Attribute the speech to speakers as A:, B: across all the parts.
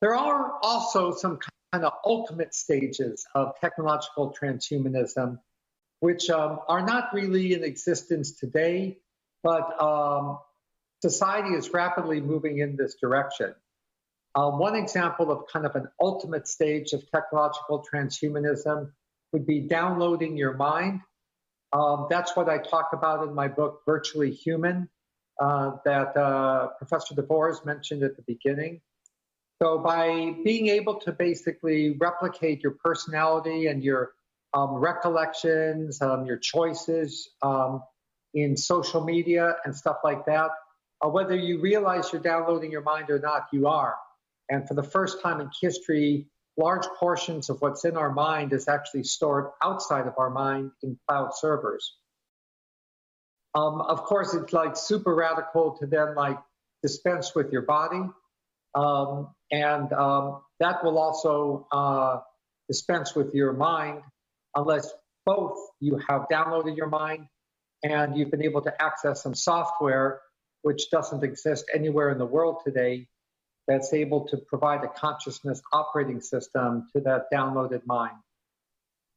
A: There are also some kind of ultimate stages of technological transhumanism, which um, are not really in existence today, but um, society is rapidly moving in this direction. Uh, one example of kind of an ultimate stage of technological transhumanism would be downloading your mind. Um, that's what I talk about in my book, Virtually Human, uh, that uh, Professor DeVores mentioned at the beginning. So, by being able to basically replicate your personality and your um, recollections, um, your choices um, in social media and stuff like that, uh, whether you realize you're downloading your mind or not, you are. And for the first time in history, large portions of what's in our mind is actually stored outside of our mind in cloud servers. Um, of course, it's like super radical to then like dispense with your body. Um, and um, that will also uh, dispense with your mind unless both you have downloaded your mind and you've been able to access some software which doesn't exist anywhere in the world today that's able to provide a consciousness operating system to that downloaded mind.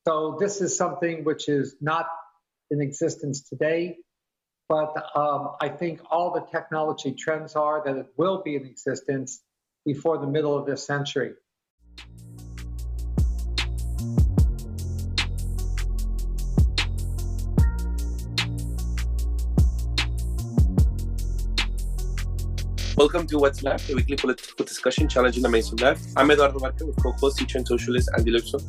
A: So this is something which is not in existence today, but um, I think all the technology trends are that it will be in existence before the middle of this century.
B: Welcome to What's Left, a weekly political discussion challenging the mainstream left. I'm Eduardo Barca with co-host, teacher and socialist Andy Lipson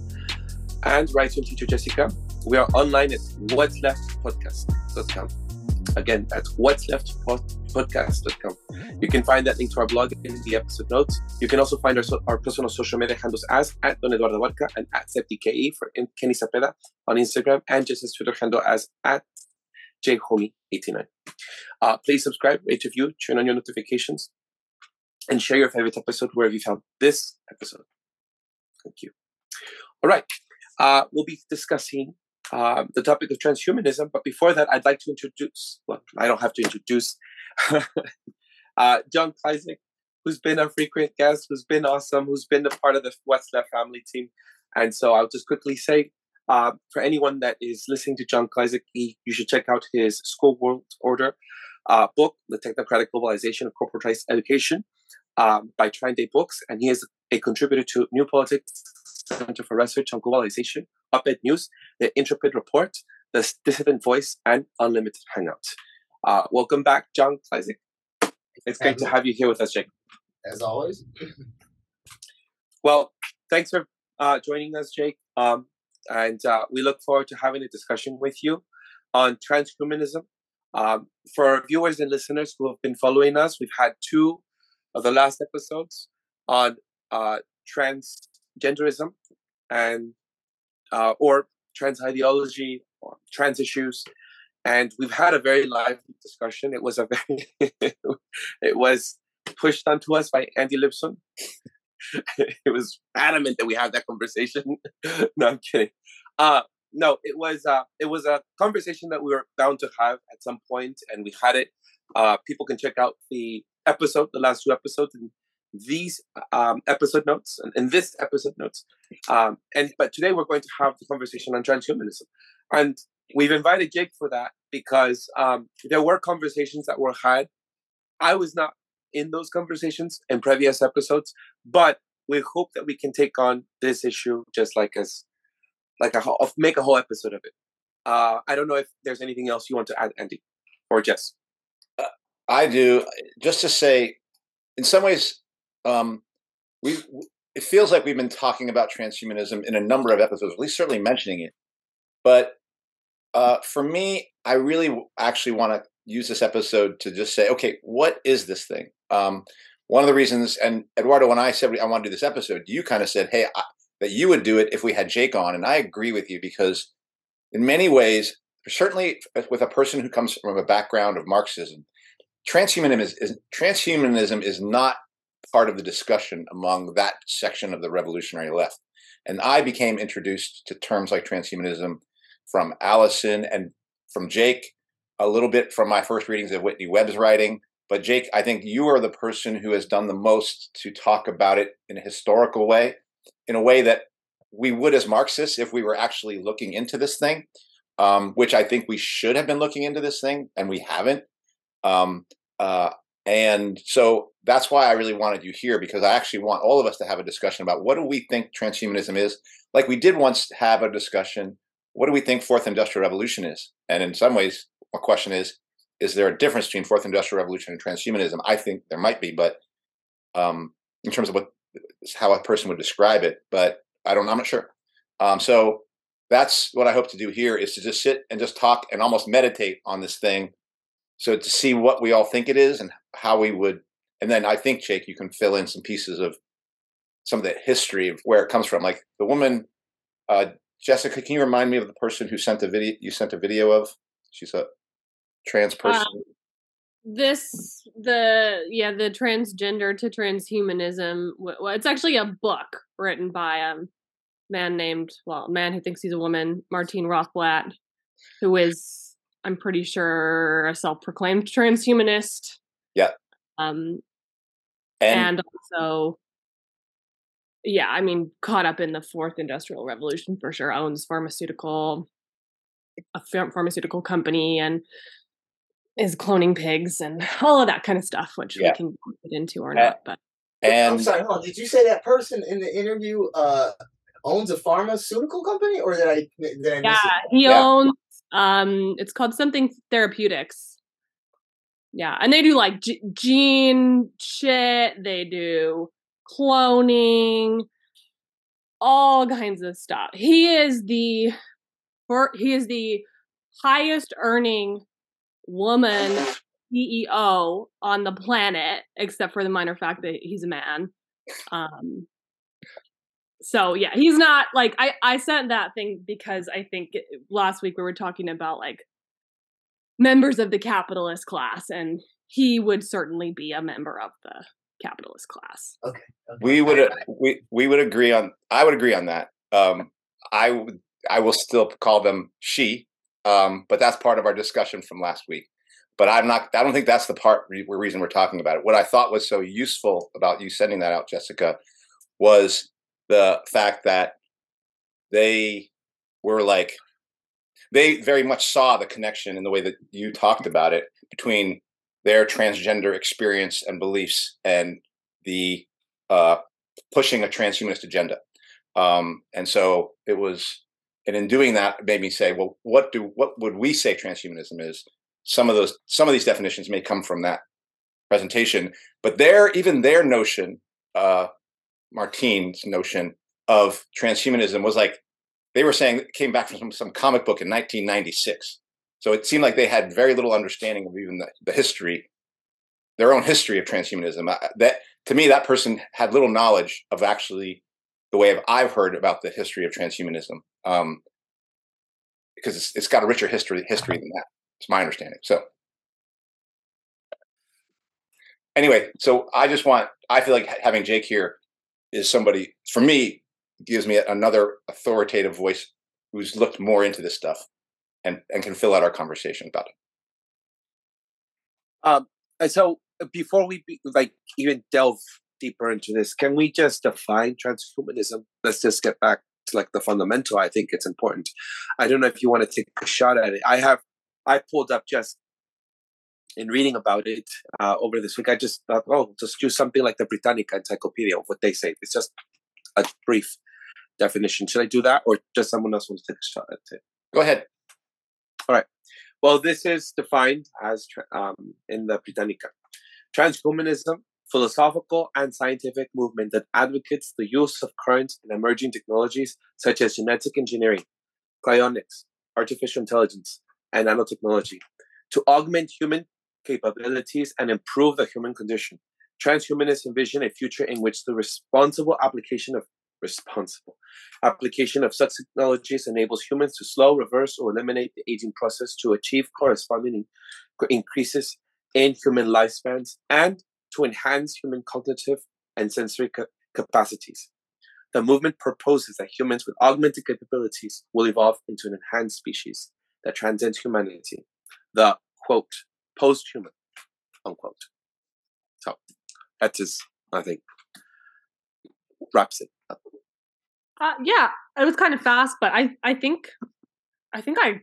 B: and writer and teacher Jessica. We are online at What's Left Podcast.com. Again, at What's Left Podcast.com. You can find that link to our blog in the episode notes. You can also find our, our personal social media handles as at Don Eduardo Barca and at SeptiKE for Kenny Sapeda on Instagram and just as Twitter handle as at jhomie89. Uh, please subscribe, rate, review, turn on your notifications, and share your favorite episode wherever you found this episode. Thank you. All right. Uh, we'll be discussing uh, the topic of transhumanism, but before that, I'd like to introduce, well, I don't have to introduce uh, John Kleisig, who's been a frequent guest, who's been awesome, who's been a part of the What's Left family team. And so I'll just quickly say uh, for anyone that is listening to John Kleisig, you should check out his School World Order uh, book, The Technocratic Globalization of Corporatized Education, um, by Day Books. And he is a contributor to New Politics Center for Research on Globalization, Op-Ed News, The Intrepid Report, The Dissident Voice, and Unlimited Hangout. Uh, welcome back, John Kleisig. It's great to have you here with us, Jake.
C: As always.
B: well, thanks for uh, joining us, Jake. Um, and uh, we look forward to having a discussion with you on transhumanism. Um, for viewers and listeners who have been following us, we've had two of the last episodes on uh, transgenderism and uh, or trans ideology or trans issues, and we've had a very lively discussion. It was a very it was pushed onto us by Andy Lipson, it was adamant that we have that conversation. no, I'm kidding. Uh, no, it was uh, it was a conversation that we were bound to have at some point, and we had it. Uh, people can check out the episode, the last two episodes, and these um, episode notes, and in this episode notes. Um, and but today we're going to have the conversation on transhumanism, and we've invited Jake for that because um, there were conversations that were had. I was not in those conversations in previous episodes, but we hope that we can take on this issue just like as like a make a whole episode of it. Uh, I don't know if there's anything else you want to add, Andy or Jess.
C: Uh, I do. Just to say, in some ways, um, we it feels like we've been talking about transhumanism in a number of episodes, at least certainly mentioning it. But uh, for me, I really actually want to use this episode to just say, okay, what is this thing? Um, one of the reasons, and Eduardo, when I said I want to do this episode, you kind of said, "Hey, I, that you would do it if we had Jake on," and I agree with you because, in many ways, certainly with a person who comes from a background of Marxism, transhumanism is, is transhumanism is not part of the discussion among that section of the revolutionary left. And I became introduced to terms like transhumanism from Allison and from Jake, a little bit from my first readings of Whitney Webb's writing, but Jake, I think you are the person who has done the most to talk about it in a historical way, in a way that we would as Marxists if we were actually looking into this thing, um, which I think we should have been looking into this thing, and we haven't. Um, uh, and so that's why I really wanted you here because I actually want all of us to have a discussion about what do we think transhumanism is. Like we did once have a discussion. What do we think fourth industrial revolution is? And in some ways, my question is: Is there a difference between fourth industrial revolution and transhumanism? I think there might be, but um, in terms of what how a person would describe it, but I don't. I'm not sure. Um, so that's what I hope to do here is to just sit and just talk and almost meditate on this thing so to see what we all think it is and how we would, and then I think Jake, you can fill in some pieces of some of the history of where it comes from. Like the woman, uh, Jessica, can you remind me of the person who sent a video? You sent a video of. She's a trans person. Um,
D: this the yeah the transgender to transhumanism. Well, it's actually a book written by a man named well, a man who thinks he's a woman, Martine Rothblatt, who is I'm pretty sure a self-proclaimed transhumanist.
C: Yeah.
D: Um, and, and also, yeah, I mean, caught up in the fourth industrial revolution for sure. Owns pharmaceutical, a pharmaceutical company, and is cloning pigs and all of that kind of stuff, which yeah. we can get into or not. But
E: and I'm sorry, hold on. Did you say that person in the interview uh, owns a pharmaceutical company, or did I? Did I
D: yeah, he yeah. owns um, it's called something therapeutics. Yeah, and they do like g- gene shit. They do cloning, all kinds of stuff. He is the, he is the highest earning woman CEO on the planet, except for the minor fact that he's a man. Um, so yeah he's not like i i sent that thing because i think last week we were talking about like members of the capitalist class and he would certainly be a member of the capitalist class.
E: Okay, okay.
C: we would we we would agree on i would agree on that. Um i would i will still call them she um but that's part of our discussion from last week. But i'm not i don't think that's the part re- reason we're talking about it. What i thought was so useful about you sending that out jessica was the fact that they were like they very much saw the connection in the way that you talked about it between their transgender experience and beliefs and the uh, pushing a transhumanist agenda. Um, and so it was, and in doing that, it made me say, well, what do what would we say transhumanism is? Some of those, some of these definitions may come from that presentation, but their even their notion uh, Martine's notion of transhumanism was like they were saying came back from some, some comic book in 1996. So it seemed like they had very little understanding of even the, the history, their own history of transhumanism. That to me, that person had little knowledge of actually the way I've heard about the history of transhumanism, um, because it's, it's got a richer history history than that. It's my understanding. So anyway, so I just want I feel like having Jake here is somebody for me gives me another authoritative voice who's looked more into this stuff and and can fill out our conversation about it.
B: Um, and so uh, before we be, like even delve deeper into this, can we just define transhumanism? Let's just get back to like the fundamental. I think it's important. I don't know if you want to take a shot at it. I have I pulled up just in reading about it uh, over this week, I just thought, oh, just use something like the Britannica Encyclopedia of what they say. It's just a brief definition. Should I do that, or just someone else wants to take a shot at it?
C: Go ahead.
B: All right. Well, this is defined as um, in the Britannica. Transhumanism, philosophical and scientific movement that advocates the use of current and emerging technologies such as genetic engineering, cryonics, artificial intelligence, and nanotechnology to augment human capabilities and improve the human condition. Transhumanists envision a future in which the responsible application of responsible application of such technologies enables humans to slow, reverse, or eliminate the aging process to achieve corresponding increases in human lifespans and to enhance human cognitive and sensory ca- capacities. The movement proposes that humans with augmented capabilities will evolve into an enhanced species that transcends humanity. The quote post-human, unquote. So that is, I think, wraps it up.
D: Uh, yeah, it was kind of fast, but I I think I think I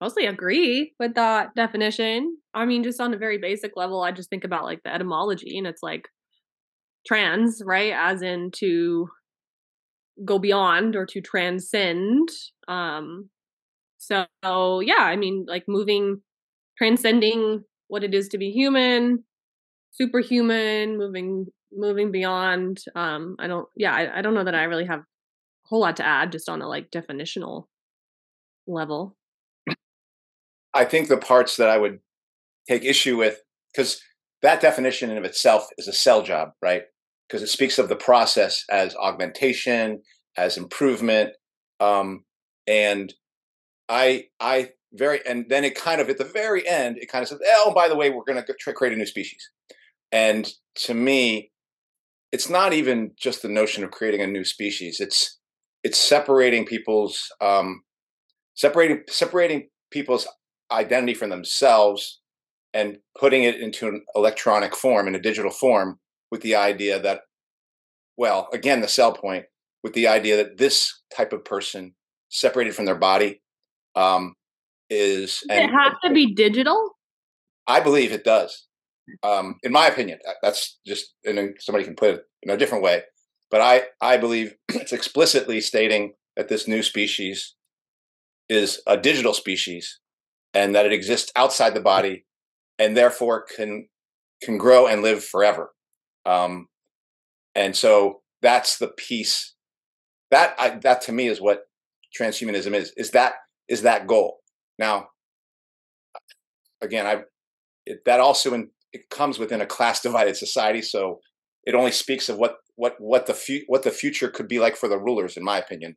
D: mostly agree with that definition. I mean, just on a very basic level, I just think about like the etymology, and it's like trans, right? As in to go beyond or to transcend. Um, so yeah, I mean, like moving, transcending what it is to be human, superhuman, moving moving beyond. Um, I don't. Yeah, I, I don't know that I really have a whole lot to add, just on a like definitional level.
C: I think the parts that I would take issue with, because that definition in of itself is a sell job, right? Because it speaks of the process as augmentation, as improvement, um, and I, I very, and then it kind of at the very end, it kind of says, "Oh, by the way, we're going to create a new species." And to me, it's not even just the notion of creating a new species. It's it's separating people's um, separating separating people's identity from themselves and putting it into an electronic form in a digital form with the idea that well again the sell point with the idea that this type of person separated from their body um, is
D: Does it have to be digital?
C: I believe it does. Um, in my opinion that's just and somebody can put it in a different way but i i believe it's explicitly stating that this new species is a digital species and that it exists outside the body and therefore can can grow and live forever. Um, and so that's the piece that I, that to me is what transhumanism is is that is that goal now again i it, that also in, it comes within a class divided society so it only speaks of what what what the fu- what the future could be like for the rulers in my opinion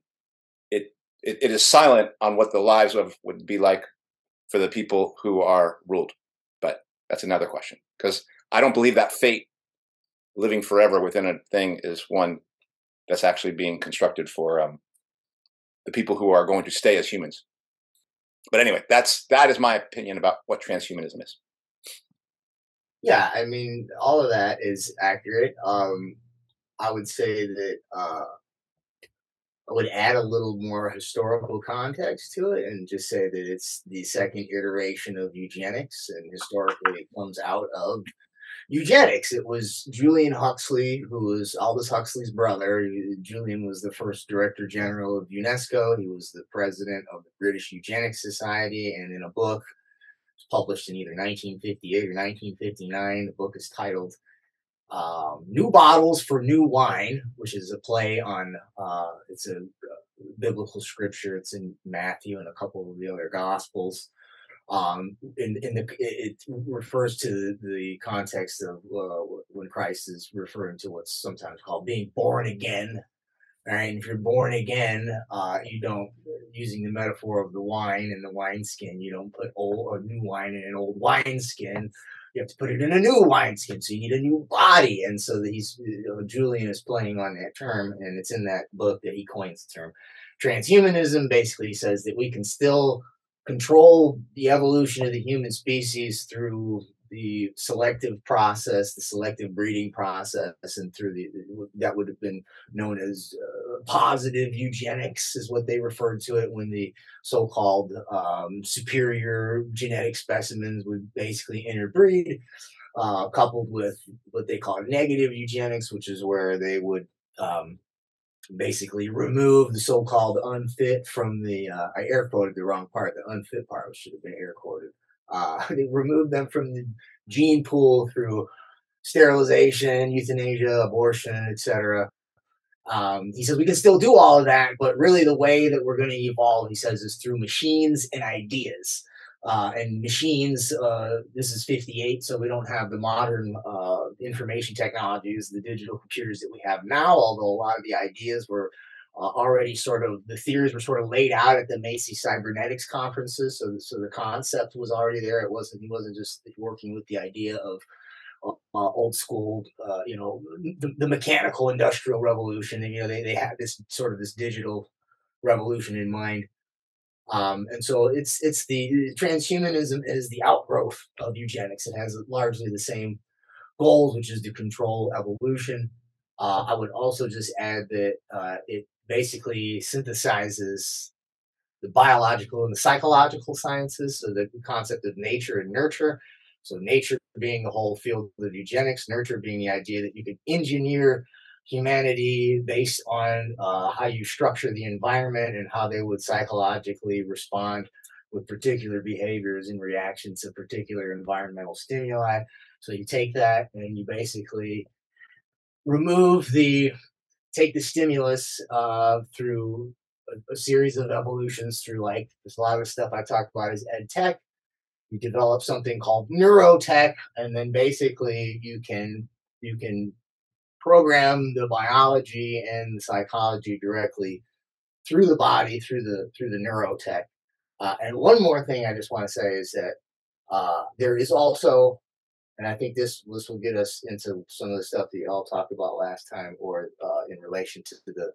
C: it it, it is silent on what the lives of would be like for the people who are ruled. But that's another question because I don't believe that fate living forever within a thing is one that's actually being constructed for um, the people who are going to stay as humans. But anyway, that's that is my opinion about what transhumanism is.
E: Yeah, I mean, all of that is accurate. Um, I would say that uh, I would add a little more historical context to it and just say that it's the second iteration of eugenics, and historically it comes out of eugenics. It was Julian Huxley, who was Aldous Huxley's brother. Julian was the first director general of UNESCO. He was the president of the British Eugenics Society, and in a book published in either 1958 or 1959, the book is titled um, new bottles for new wine, which is a play on uh, it's a, uh, biblical scripture. It's in Matthew and a couple of the other gospels. Um, in, in the it, refers to the, context of uh, when Christ is referring to what's sometimes called being born again. Right, and if you're born again, uh, you don't using the metaphor of the wine and the wineskin. You don't put old a new wine in an old wineskin you have to put it in a new wineskin, so you need a new body. And so that he's you know, Julian is playing on that term, and it's in that book that he coins the term. Transhumanism basically says that we can still control the evolution of the human species through the selective process, the selective breeding process, and through the that would have been known as uh, positive eugenics, is what they referred to it when the so-called um, superior genetic specimens would basically interbreed, uh, coupled with what they call negative eugenics, which is where they would um, basically remove the so-called unfit from the. Uh, I air quoted the wrong part. The unfit part which should have been air quoted uh, they removed them from the gene pool through sterilization, euthanasia, abortion, etc. Um, he says we can still do all of that, but really the way that we're going to evolve, he says, is through machines and ideas. Uh, and machines, uh, this is 58, so we don't have the modern uh, information technologies, the digital computers that we have now, although a lot of the ideas were uh, already sort of the theories were sort of laid out at the Macy cybernetics conferences. So, so the concept was already there. It wasn't he wasn't just working with the idea of uh, old school, uh, you know, the, the, mechanical industrial revolution. And you know, they they had this sort of this digital revolution in mind. Um, and so it's it's the transhumanism is the outgrowth of eugenics. It has largely the same goals, which is to control evolution. Uh, I would also just add that uh, it basically synthesizes the biological and the psychological sciences, so the concept of nature and nurture. So, nature being the whole field of eugenics, nurture being the idea that you could engineer humanity based on uh, how you structure the environment and how they would psychologically respond with particular behaviors and reactions to particular environmental stimuli. So you take that and you basically remove the take the stimulus uh, through a, a, series of evolutions through like there's a lot of stuff I talked about is ed tech. You develop something called neurotech, and then basically you can you can program the biology and the psychology directly through the body through the through the neurotech. Uh, and one more thing I just want to say is that uh, there is also and I think this this will get us into some of the stuff that you all talked about last time, or uh, in relation to the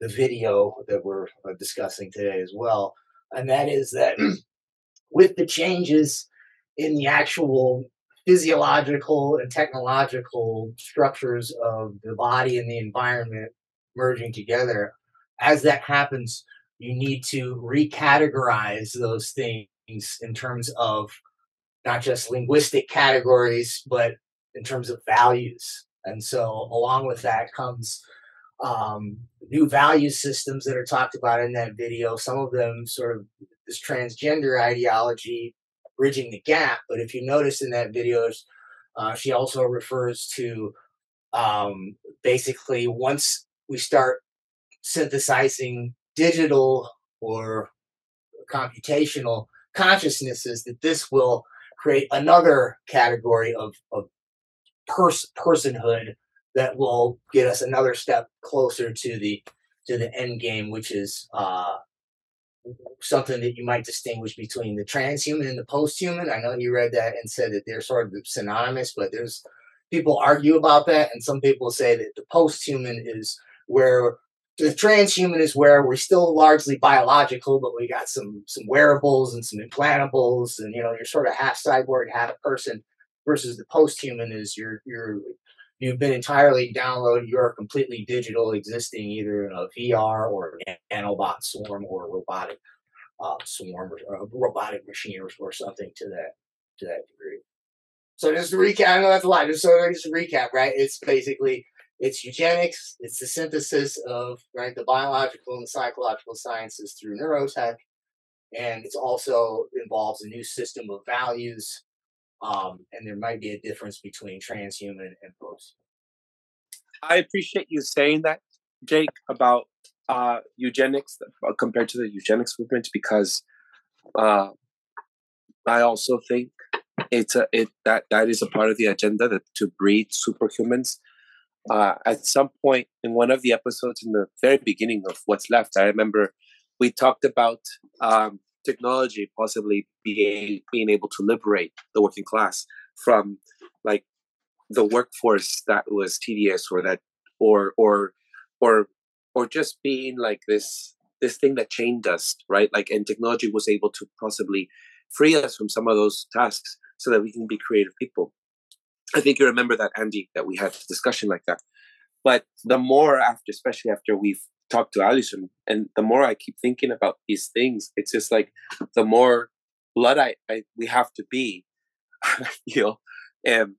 E: the video that we're uh, discussing today as well. And that is that with the changes in the actual physiological and technological structures of the body and the environment merging together, as that happens, you need to recategorize those things in terms of not just linguistic categories, but in terms of values. And so, along with that comes um, new value systems that are talked about in that video. Some of them sort of this transgender ideology bridging the gap. But if you notice in that video, uh, she also refers to um, basically once we start synthesizing digital or computational consciousnesses, that this will create another category of, of pers- personhood that will get us another step closer to the to the end game, which is uh, something that you might distinguish between the transhuman and the posthuman. I know you read that and said that they're sort of synonymous, but there's people argue about that, and some people say that the posthuman is where the transhuman is where we're still largely biological, but we got some some wearables and some implantables, and you know you're sort of half cyborg, half person. Versus the post-human is you're you're you've been entirely downloaded. You're completely digital, existing either in a VR or an nanobot swarm or a robotic uh, swarm or a robotic machine or, or something to that to that degree. So just to recap, I know that's a lot. Just so just recap, right? It's basically it's eugenics. It's the synthesis of right the biological and psychological sciences through neurotech, and it's also involves a new system of values. Um, and there might be a difference between transhuman and post.
B: I appreciate you saying that, Jake, about uh, eugenics uh, compared to the eugenics movement because uh, I also think it's a it that that is a part of the agenda that to breed superhumans uh, at some point in one of the episodes in the very beginning of What's Left, I remember we talked about um, technology possibly being being able to liberate the working class from like the workforce that was tedious or that or or or or just being like this this thing that chained us right like and technology was able to possibly free us from some of those tasks so that we can be creative people I think you remember that, Andy, that we had a discussion like that. But the more after, especially after we've talked to Allison, and the more I keep thinking about these things, it's just like the more blood I, I we have to be. I feel, and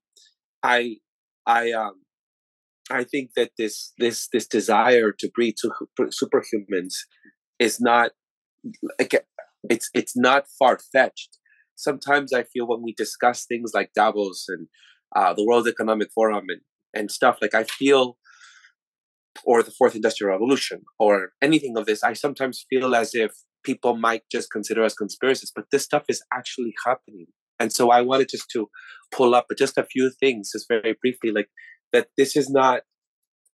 B: I, I, um, I think that this this this desire to breed super, superhumans is not like it's it's not far fetched. Sometimes I feel when we discuss things like Davos and uh, the World Economic Forum and, and stuff. Like I feel, or the Fourth Industrial Revolution, or anything of this, I sometimes feel as if people might just consider us conspiracies, but this stuff is actually happening. And so I wanted just to pull up just a few things, just very briefly, like that. This is not,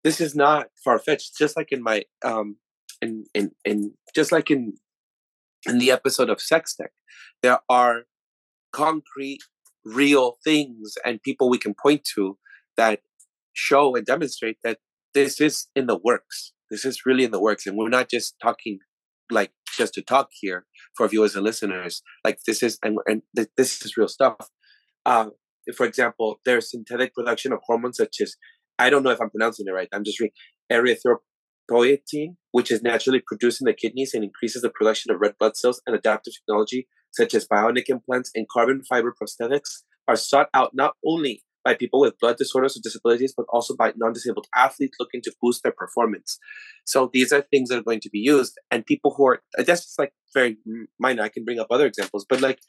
B: this is not far fetched. Just like in my, um, in in in just like in in the episode of Sex Tech, there are concrete real things and people we can point to that show and demonstrate that this is in the works. This is really in the works. And we're not just talking like just to talk here for viewers and listeners. Like this is, and, and th- this is real stuff. Uh, for example, there's synthetic production of hormones such as I don't know if I'm pronouncing it right. I'm just reading erythropoietin, which is naturally produced in the kidneys and increases the production of red blood cells and adaptive technology such as bionic implants and carbon fiber prosthetics are sought out not only by people with blood disorders or disabilities, but also by non-disabled athletes looking to boost their performance. So these are things that are going to be used, and people who are that's like very minor. I can bring up other examples, but like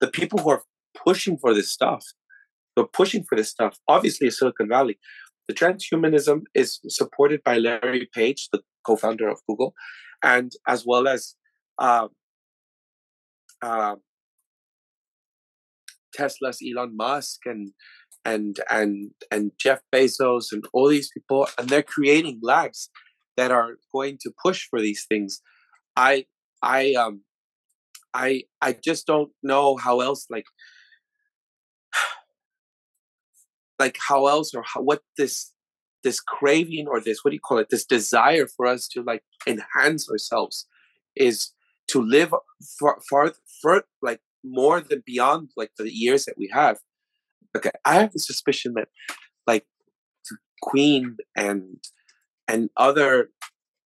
B: the people who are pushing for this stuff, they're pushing for this stuff. Obviously, Silicon Valley. The transhumanism is supported by Larry Page, the co-founder of Google, and as well as uh, uh, Tesla's Elon Musk and and and and Jeff Bezos and all these people, and they're creating labs that are going to push for these things. I I um I I just don't know how else like like how else or how, what this this craving or this what do you call it this desire for us to like enhance ourselves is to live far far, far like more than beyond like the years that we have okay i have the suspicion that like queen and and other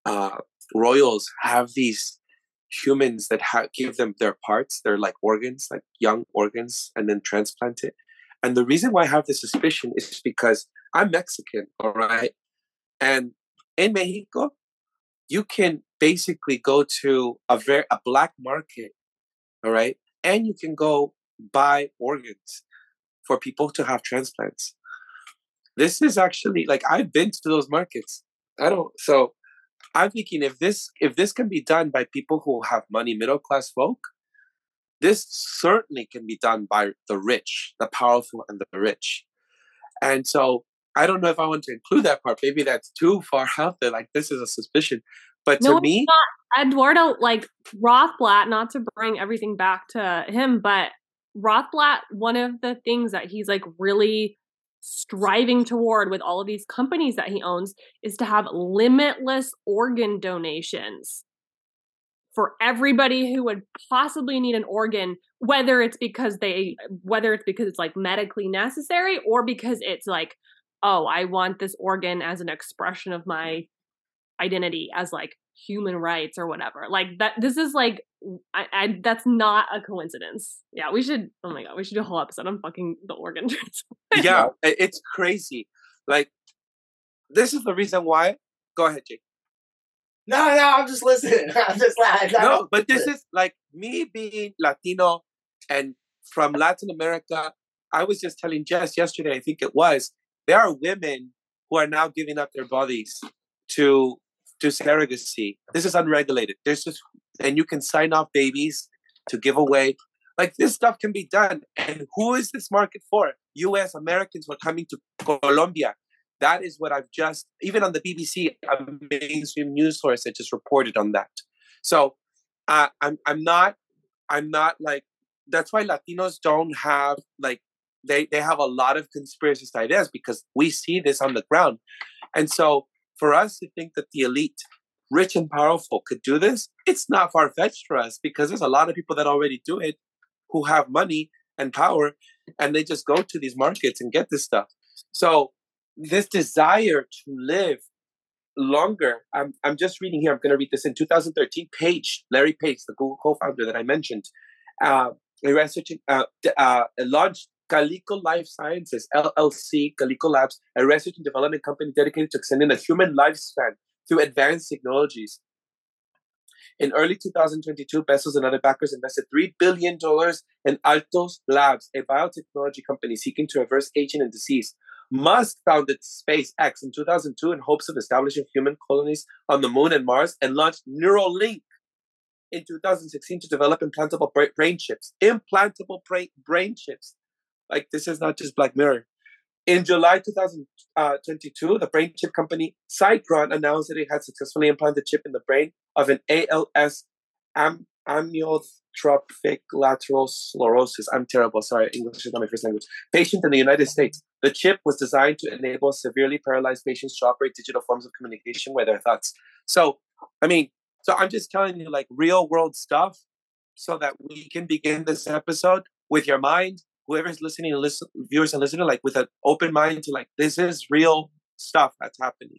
B: uh royals have these humans that ha- give them their parts they're like organs like young organs and then transplant it. And the reason why i have this suspicion is because i'm mexican all right? And in mexico you can basically go to a very a black market all right? And you can go buy organs for people to have transplants. This is actually like I've been to those markets. I don't so I'm thinking if this if this can be done by people who have money, middle class folk, this certainly can be done by the rich, the powerful and the rich. And so I don't know if I want to include that part. Maybe that's too far out there. Like this is a suspicion. But no, to me,
D: Eduardo, like Rothblatt, not to bring everything back to him, but Rothblatt, one of the things that he's like really striving toward with all of these companies that he owns is to have limitless organ donations for everybody who would possibly need an organ whether it's because they whether it's because it's like medically necessary or because it's like oh i want this organ as an expression of my identity as like human rights or whatever. Like that this is like I, I that's not a coincidence. Yeah, we should oh my god, we should do a whole episode on fucking the organ transplant.
B: yeah, it's crazy. Like this is the reason why go ahead, Jake.
E: No, no, I'm just listening. I'm just like
B: no, but this is like me being Latino and from Latin America. I was just telling Jess yesterday, I think it was, there are women who are now giving up their bodies to to surrogacy. This is unregulated. There's just, and you can sign off babies to give away. Like this stuff can be done. And who is this market for? U.S. Americans who are coming to Colombia. That is what I've just, even on the BBC, a mainstream news source that just reported on that. So uh, I'm, I'm not, I'm not like, that's why Latinos don't have like, they, they have a lot of conspiracy ideas because we see this on the ground. And so for us to think that the elite, rich and powerful, could do this, it's not far fetched for us because there's a lot of people that already do it who have money and power and they just go to these markets and get this stuff. So, this desire to live longer, I'm, I'm just reading here, I'm going to read this in 2013. Page, Larry Page, the Google co founder that I mentioned, uh, researching, uh, uh, launched Calico Life Sciences, LLC, Calico Labs, a research and development company dedicated to extending the human lifespan through advanced technologies. In early 2022, Bezos and other backers invested $3 billion in Altos Labs, a biotechnology company seeking to reverse aging and disease. Musk founded SpaceX in 2002 in hopes of establishing human colonies on the moon and Mars and launched Neuralink in 2016 to develop implantable brain chips. Implantable brain chips like this is not just Black Mirror. In July 2022, uh, the brain chip company Synchron announced that it had successfully implanted a chip in the brain of an ALS am- amyotrophic lateral sclerosis. I'm terrible. Sorry, English is not my first language. Patient in the United States. The chip was designed to enable severely paralyzed patients to operate digital forms of communication with their thoughts. So, I mean, so I'm just telling you like real world stuff so that we can begin this episode with your mind whoever's listening and listen, viewers and listeners, like with an open mind to like this is real stuff that's happening.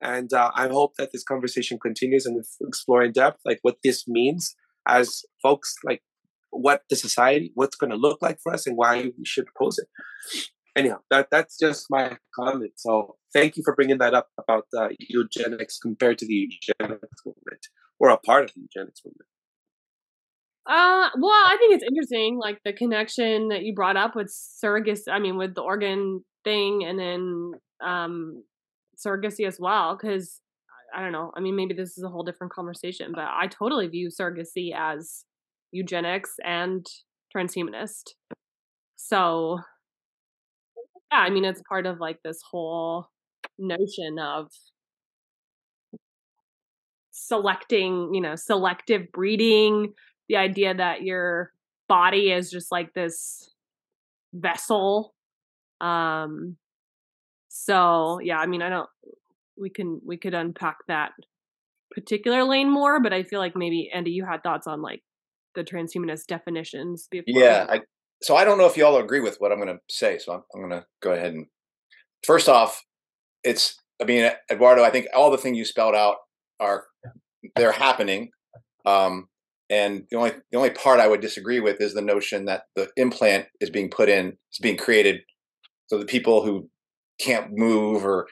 B: And uh, I hope that this conversation continues and explore in depth like what this means as folks, like what the society, what's going to look like for us, and why we should oppose it. Anyhow, that that's just my comment. So thank you for bringing that up about uh, eugenics compared to the eugenics movement, or a part of the eugenics movement.
D: Uh, well, I think it's interesting, like the connection that you brought up with surrogacy. I mean, with the organ thing, and then um, surrogacy as well. Because I don't know. I mean, maybe this is a whole different conversation, but I totally view surrogacy as eugenics and transhumanist. So, yeah, I mean, it's part of like this whole notion of selecting, you know, selective breeding, the idea that your body is just like this vessel. Um, so yeah, I mean, I don't, we can, we could unpack that particular lane more, but I feel like maybe Andy, you had thoughts on like the transhumanist definitions before.
C: Yeah. I, so I don't know if y'all agree with what I'm going to say. So I'm, I'm going to go ahead and first off, it's, I mean, Eduardo, I think all the things you spelled out are, they're happening. Um, and the only the only part I would disagree with is the notion that the implant is being put in, is being created, so the people who can't move or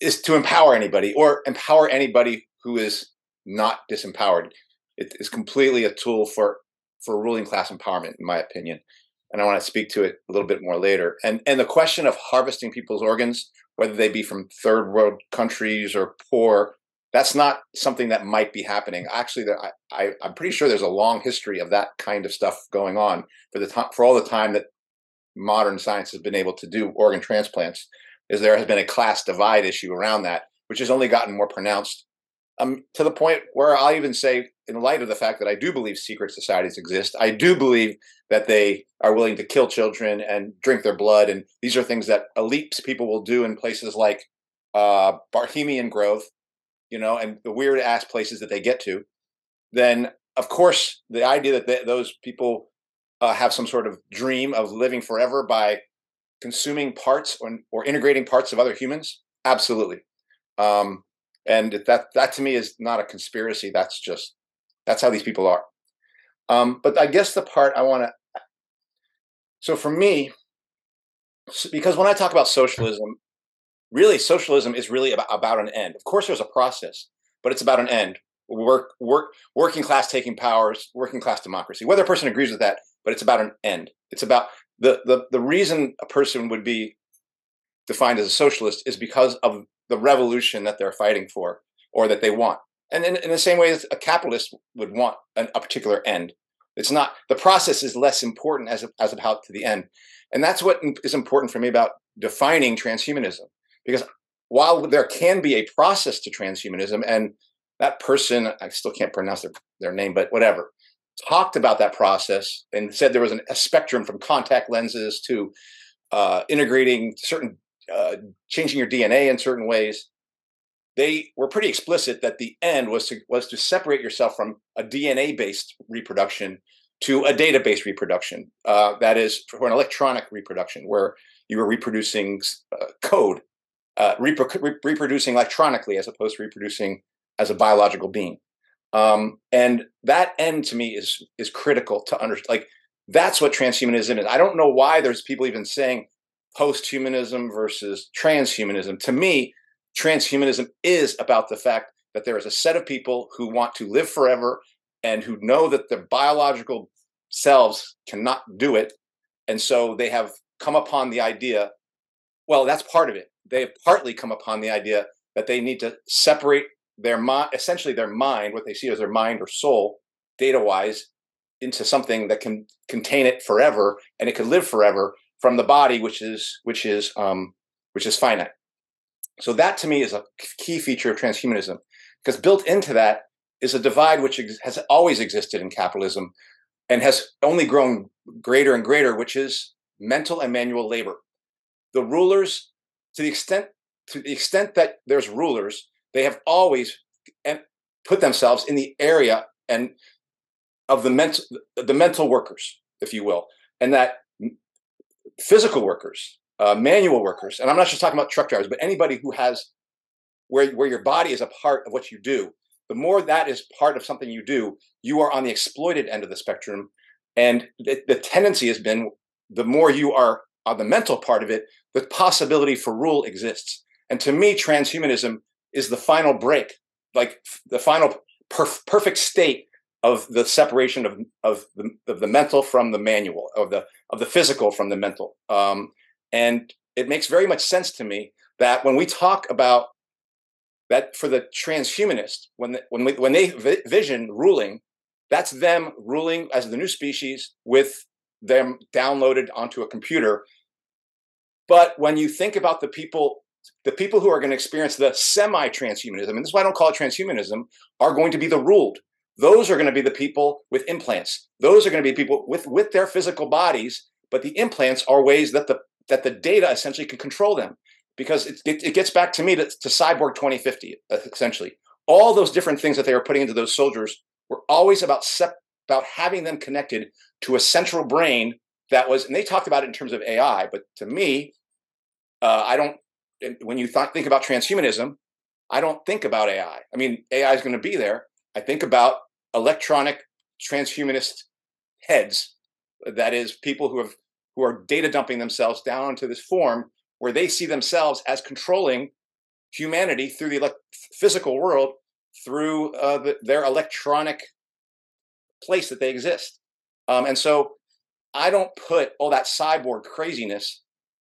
C: is to empower anybody or empower anybody who is not disempowered. It is completely a tool for for ruling class empowerment, in my opinion. And I want to speak to it a little bit more later. And and the question of harvesting people's organs, whether they be from third world countries or poor, that's not something that might be happening. Actually, I, I I'm pretty sure there's a long history of that kind of stuff going on for the time for all the time that modern science has been able to do organ transplants. Is there has been a class divide issue around that, which has only gotten more pronounced um, to the point where I'll even say, in light of the fact that I do believe secret societies exist, I do believe that they are willing to kill children and drink their blood. And these are things that elite people will do in places like uh, Bohemian Grove, you know, and the weird ass places that they get to. Then, of course, the idea that they, those people uh, have some sort of dream of living forever by consuming parts or, or integrating parts of other humans, absolutely. Um, and that that to me is not a conspiracy that's just that's how these people are um, but i guess the part i want to so for me because when i talk about socialism really socialism is really about, about an end of course there's a process but it's about an end work work working class taking powers working class democracy whether a person agrees with that but it's about an end it's about the the, the reason a person would be defined as a socialist is because of the revolution that they're fighting for or that they want. And in, in the same way as a capitalist would want an, a particular end. It's not the process is less important as as about to the end, and that's what is important for me about defining transhumanism. Because while there can be a process to transhumanism, and that person I still can't pronounce their, their name, but whatever talked about that process and said there was an, a spectrum from contact lenses to uh, integrating certain uh, changing your DNA in certain ways, they were pretty explicit that the end was to was to separate yourself from a DNA based reproduction to a database reproduction. Uh, that is for an electronic reproduction where you were reproducing uh, code, uh, repro- re- reproducing electronically as opposed to reproducing as a biological being. Um, and that end to me is is critical to understand. Like that's what transhumanism is. I don't know why there's people even saying post-humanism versus transhumanism. To me, transhumanism is about the fact that there is a set of people who want to live forever and who know that their biological selves cannot do it. And so they have come upon the idea, well, that's part of it. They have partly come upon the idea that they need to separate their mind, essentially their mind, what they see as their mind or soul, data wise, into something that can contain it forever and it can live forever from the body, which is which is um, which is finite. So that to me is a key feature of transhumanism, because built into that is a divide which ex- has always existed in capitalism, and has only grown greater and greater, which is mental and manual labor. The rulers, to the extent to the extent that there's rulers, they have always put themselves in the area and of the mental the mental workers, if you will, and that physical workers, uh, manual workers, and I'm not just talking about truck drivers, but anybody who has where where your body is a part of what you do. The more that is part of something you do, you are on the exploited end of the spectrum, and the, the tendency has been the more you are on the mental part of it, the possibility for rule exists. And to me, transhumanism is the final break, like the final perf- perfect state of the separation of of the, of the mental from the manual, of the of the physical from the mental. Um, and it makes very much sense to me that when we talk about that for the transhumanist, when the, when we, when they vi- vision ruling, that's them ruling as the new species with them downloaded onto a computer. But when you think about the people the people who are going to experience the semi-transhumanism, and this is why I don't call it transhumanism, are going to be the ruled. Those are going to be the people with implants. Those are going to be people with with their physical bodies, but the implants are ways that the that the data essentially can control them. Because it, it, it gets back to me to, to Cyborg 2050, uh, essentially. All those different things that they were putting into those soldiers were always about sep- about having them connected to a central brain that was, and they talked about it in terms of AI, but to me, uh, I don't when you th- think about transhumanism, I don't think about AI. I mean, AI is going to be there. I think about electronic transhumanist heads. That is, people who have who are data dumping themselves down into this form where they see themselves as controlling humanity through the physical world through uh, the, their electronic place that they exist. Um, and so I don't put all that cyborg craziness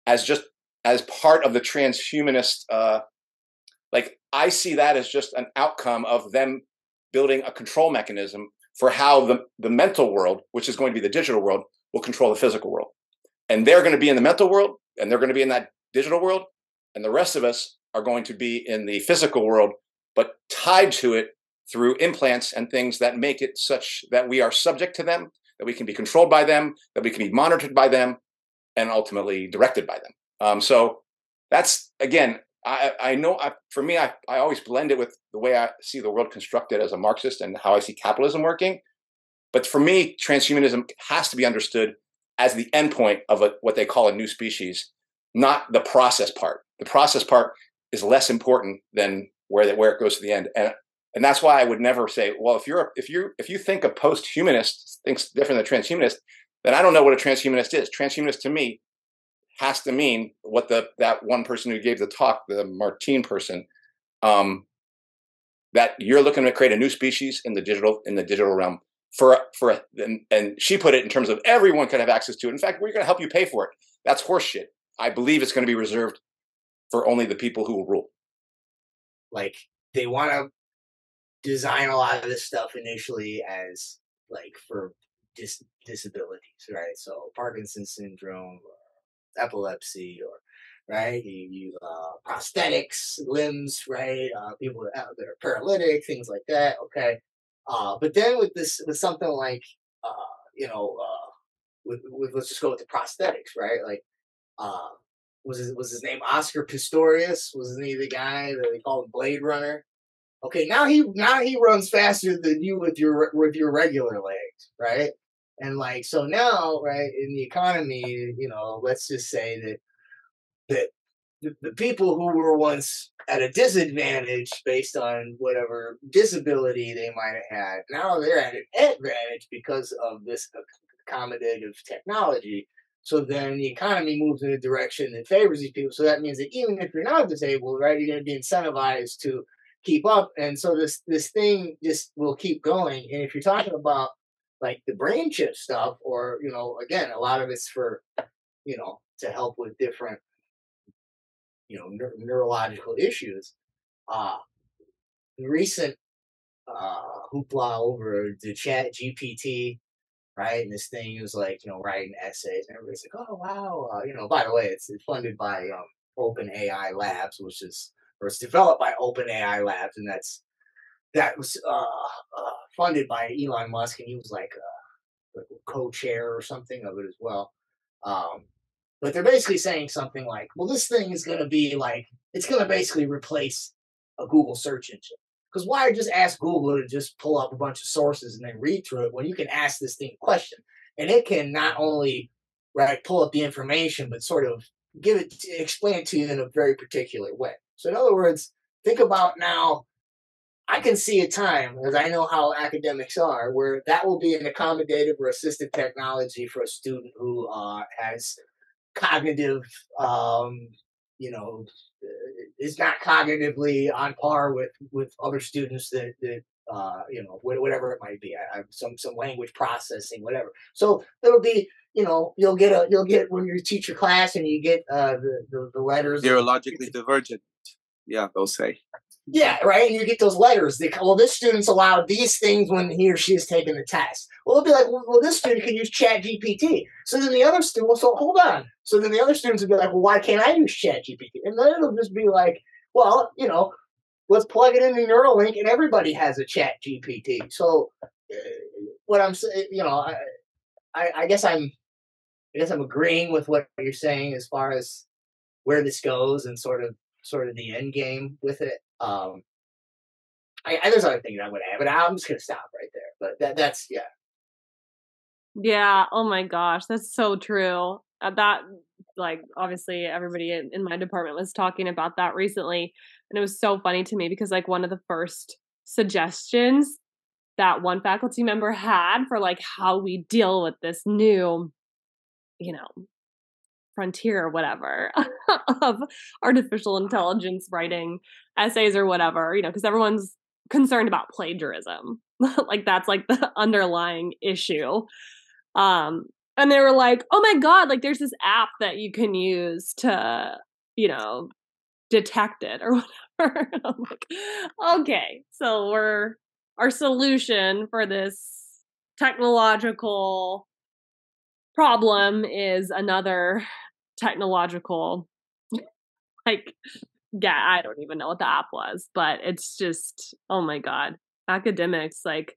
C: as just as part of the transhumanist uh, like i see that as just an outcome of them building a control mechanism for how the, the mental world which is going to be the digital world will control the physical world. And they're going to be in the mental world and they're going to be in that digital world and the rest of us are going to be in the physical world but tied to it through implants and things that make it such that we are subject to them that we can be controlled by them that we can be monitored by them and ultimately directed by them um, so that's again, I, I know I, for me, I, I always blend it with the way I see the world constructed as a Marxist and how I see capitalism working. But for me, transhumanism has to be understood as the endpoint of a, what they call a new species, not the process part. The process part is less important than where where it goes to the end. And and that's why I would never say, well, if you're if you if you think a post-humanist thinks different than a transhumanist, then I don't know what a transhumanist is. Transhumanist to me has to mean what the that one person who gave the talk, the Martine person, um, that you're looking to create a new species in the digital in the digital realm for for and, and she put it in terms of everyone could have access to it. In fact, we're going to help you pay for it. That's horseshit. I believe it's going to be reserved for only the people who will rule.
E: Like they want to design a lot of this stuff initially as like for dis- disabilities, right? So Parkinson's syndrome, epilepsy or right you, you uh, prosthetics limbs right uh, people that are paralytic things like that okay uh, but then with this with something like uh, you know uh, with, with let's just go with the prosthetics right like uh, was his, was his name Oscar Pistorius? Was he the guy that they called Blade Runner? Okay, now he now he runs faster than you with your with your regular legs, right? And like so now, right, in the economy, you know, let's just say that that the, the people who were once at a disadvantage based on whatever disability they might have had, now they're at an advantage because of this accommodative technology. So then the economy moves in a direction that favors these people. So that means that even if you're not disabled, right, you're going to be incentivized to keep up. And so this this thing just will keep going. And if you're talking about like the brain chip stuff, or you know, again, a lot of it's for you know to help with different you know neurological issues. Uh, the recent uh, hoopla over the Chat GPT, right? And this thing was like you know writing essays, and everybody's like, oh wow, uh, you know. By the way, it's, it's funded by um, Open AI Labs, which is or it's developed by Open AI Labs, and that's that was uh, uh, funded by Elon Musk, and he was like, uh, like a co-chair or something of it as well. Um, but they're basically saying something like, "Well, this thing is going to be like it's going to basically replace a Google search engine." Because why just ask Google to just pull up a bunch of sources and then read through it when you can ask this thing a question and it can not only right? Pull up the information, but sort of give it, explain it to you in a very particular way. So, in other words, think about now. I can see a time, as I know how academics are, where that will be an accommodative or assistive technology for a student who uh, has cognitive, um, you know, uh, is not cognitively on par with with other students that that uh, you know whatever it might be. I, some some language processing, whatever. So it'll be you know you'll get a you'll get when you teach your class and you get uh, the, the the letters.
B: Neurologically divergent. Yeah, they'll say.
E: Yeah, right. And you get those letters. They, well, this student's allowed these things when he or she is taking the test. Well, it'll be like, well, well, this student can use Chat GPT. So then the other student, well, so hold on. So then the other students will be like, well, why can't I use Chat GPT? And then it'll just be like, well, you know, let's plug it into Neuralink, and everybody has a Chat GPT. So uh, what I'm saying, you know, I, I, I guess I'm, I guess I'm agreeing with what you're saying as far as where this goes and sort of sort of the end game with it. Um, I, I there's other things I would add, but I'm just gonna stop right there. But that that's yeah.
D: Yeah. Oh my gosh, that's so true. Uh, that like obviously everybody in, in my department was talking about that recently, and it was so funny to me because like one of the first suggestions that one faculty member had for like how we deal with this new, you know, frontier or whatever of artificial intelligence writing essays or whatever, you know, because everyone's concerned about plagiarism. like that's like the underlying issue. Um and they were like, "Oh my god, like there's this app that you can use to, you know, detect it or whatever." I'm like, "Okay, so we're our solution for this technological problem is another technological like yeah i don't even know what the app was but it's just oh my god academics like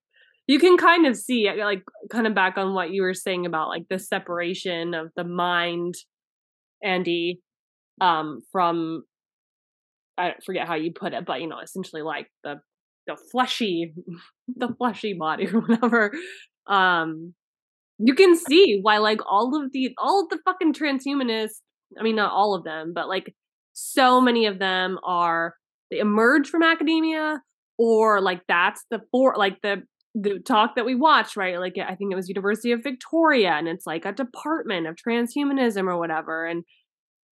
D: you can kind of see like kind of back on what you were saying about like the separation of the mind andy um from i forget how you put it but you know essentially like the the fleshy the fleshy body or whatever um you can see why like all of the all of the fucking transhumanists i mean not all of them but like so many of them are they emerge from academia or like that's the for like the the talk that we watched right? Like i think it was university of victoria and it's like a department of transhumanism or whatever and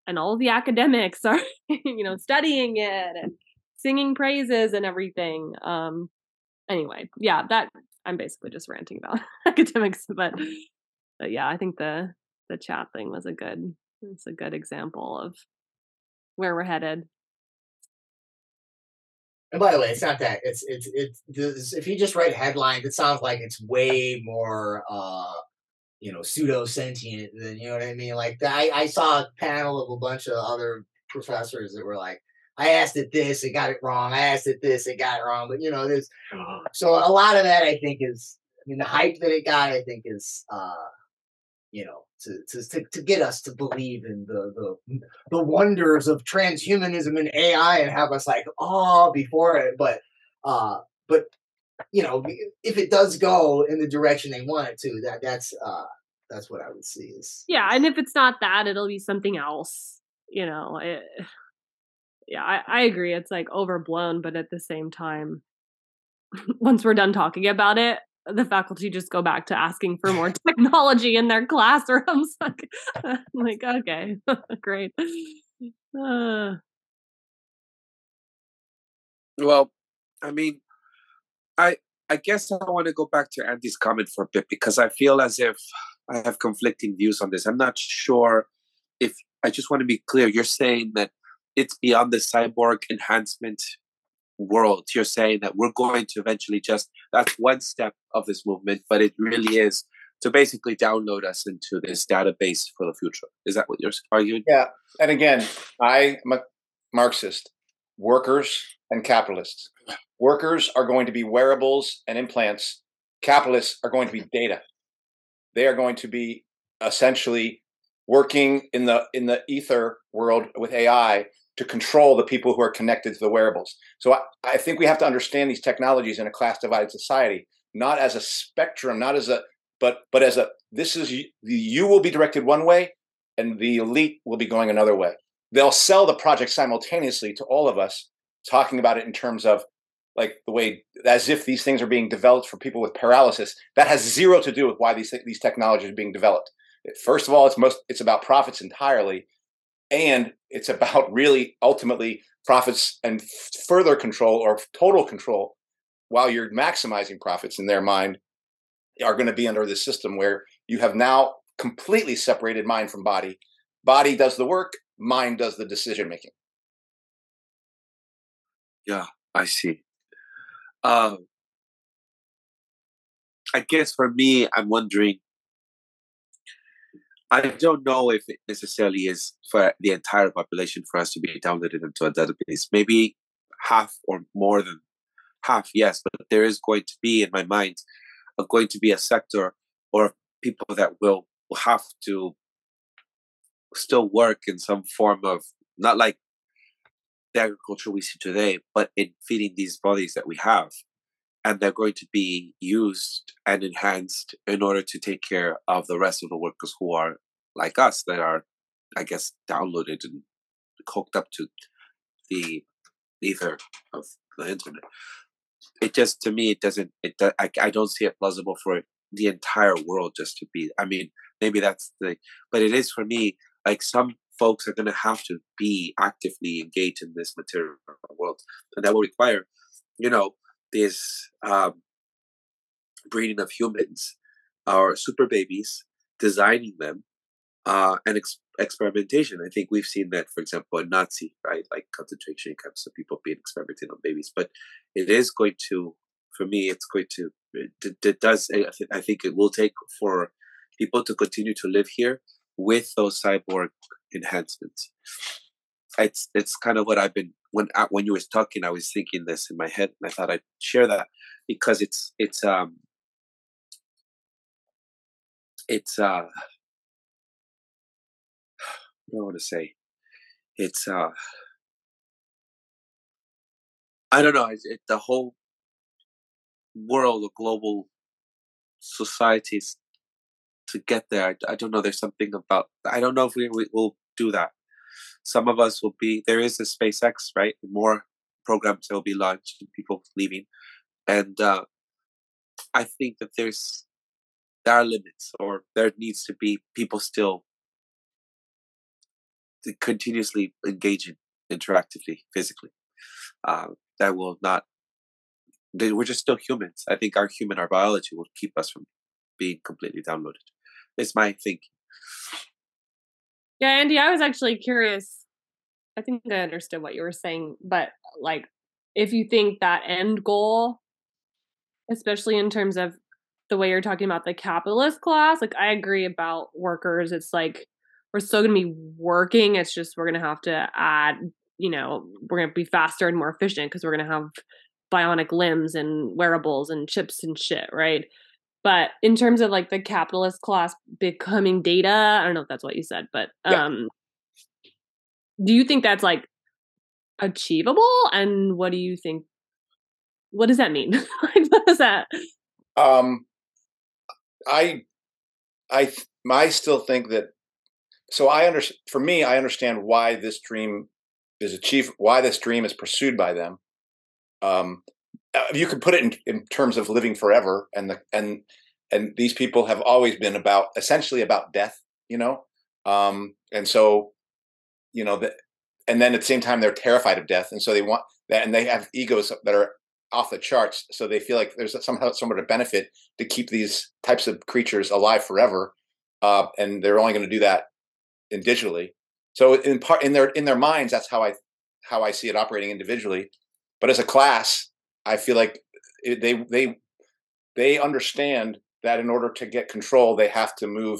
D: and all the academics are you know studying it and singing praises and everything um anyway yeah that I'm basically just ranting about academics, but but yeah, I think the the chat thing was a good it's a good example of where we're headed.
E: And by the way, it's not that. It's it's it's if you just write headlines, it sounds like it's way more uh you know pseudo sentient than you know what I mean. Like I I saw a panel of a bunch of other professors that were like, I asked it this, it got it wrong. I asked it this, it got it wrong. But you know, there's so a lot of that I think is I mean the hype that it got, I think is uh, you know, to, to to get us to believe in the the the wonders of transhumanism and AI and have us like oh before it. But uh but you know, if it does go in the direction they want it to, that that's uh that's what I would see is
D: yeah, and if it's not that, it'll be something else. You know, it, yeah, I, I agree. It's like overblown, but at the same time, once we're done talking about it, the faculty just go back to asking for more technology in their classrooms. like, like okay, great. Uh.
B: Well, I mean, I I guess I want to go back to Andy's comment for a bit because I feel as if I have conflicting views on this. I'm not sure if I just want to be clear. You're saying that it's beyond the cyborg enhancement world. You're saying that we're going to eventually just, that's one step of this movement, but it really is to basically download us into this database for the future. Is that what you're arguing?
C: Yeah. And again, I am a Marxist. Workers and capitalists. Workers are going to be wearables and implants. Capitalists are going to be data. They are going to be essentially working in the in the ether world with AI to control the people who are connected to the wearables. So I, I, think we have to understand these technologies in a class divided society, not as a spectrum, not as a but but as a this is the you will be directed one way and the elite will be going another way. They'll sell the project simultaneously to all of us talking about it in terms of like the way as if these things are being developed for people with paralysis. That has zero to do with why these these technologies are being developed. First of all it's most it's about profits entirely and it's about really ultimately profits and further control or total control while you're maximizing profits in their mind are going to be under this system where you have now completely separated mind from body. Body does the work mind does the decision making
B: yeah i see. Um i guess for me i'm wondering I don't know if it necessarily is for the entire population for us to be downloaded into a database. Maybe half or more than half, yes, but there is going to be, in my mind, a, going to be a sector or people that will, will have to still work in some form of not like the agriculture we see today, but in feeding these bodies that we have. And they're going to be used and enhanced in order to take care of the rest of the workers who are like us that are, I guess, downloaded and hooked up to the ether of the internet. It just to me, it doesn't. It I, I don't see it plausible for the entire world just to be. I mean, maybe that's the, but it is for me. Like some folks are going to have to be actively engaged in this material world, and that will require, you know, this um, breeding of humans or super babies, designing them, uh, and ex- experimentation. I think we've seen that, for example, in Nazi, right, like concentration camps of people being experimenting on babies. But it is going to, for me, it's going to. It, it does. I think it will take for people to continue to live here with those cyborg enhancements. It's it's kind of what I've been when uh, when you were talking, I was thinking this in my head, and I thought I'd share that because it's it's um it's uh what do I want to say? It's uh I don't know. It, it, the whole world, the global societies to get there. I, I, don't know. There's something about. I don't know if we, we will do that. Some of us will be. There is a SpaceX, right? More programs that will be launched. People leaving, and uh, I think that there's there are limits, or there needs to be people still continuously engaging interactively, physically. Uh, that will not. They, we're just still humans. I think our human, our biology, will keep us from being completely downloaded. It's my thinking.
D: Yeah, Andy, I was actually curious. I think I understood what you were saying, but like, if you think that end goal, especially in terms of the way you're talking about the capitalist class, like I agree about workers. It's like we're still going to be working. It's just we're going to have to add, you know, we're going to be faster and more efficient because we're going to have bionic limbs and wearables and chips and shit, right? But in terms of like the capitalist class becoming data, I don't know if that's what you said, but um yeah. do you think that's like achievable? And what do you think? What does that mean? what does that?
C: Um, I, I, I still think that so I understand. For me, I understand why this dream is achieved. Why this dream is pursued by them. Um, you could put it in, in terms of living forever, and the and and these people have always been about essentially about death. You know, um, and so you know that, and then at the same time they're terrified of death, and so they want that, and they have egos that are off the charts. So they feel like there's somehow somewhat a benefit to keep these types of creatures alive forever, uh, and they're only going to do that in digitally. So in part in their in their minds, that's how I how I see it operating individually. But as a class, I feel like it, they they they understand that in order to get control, they have to move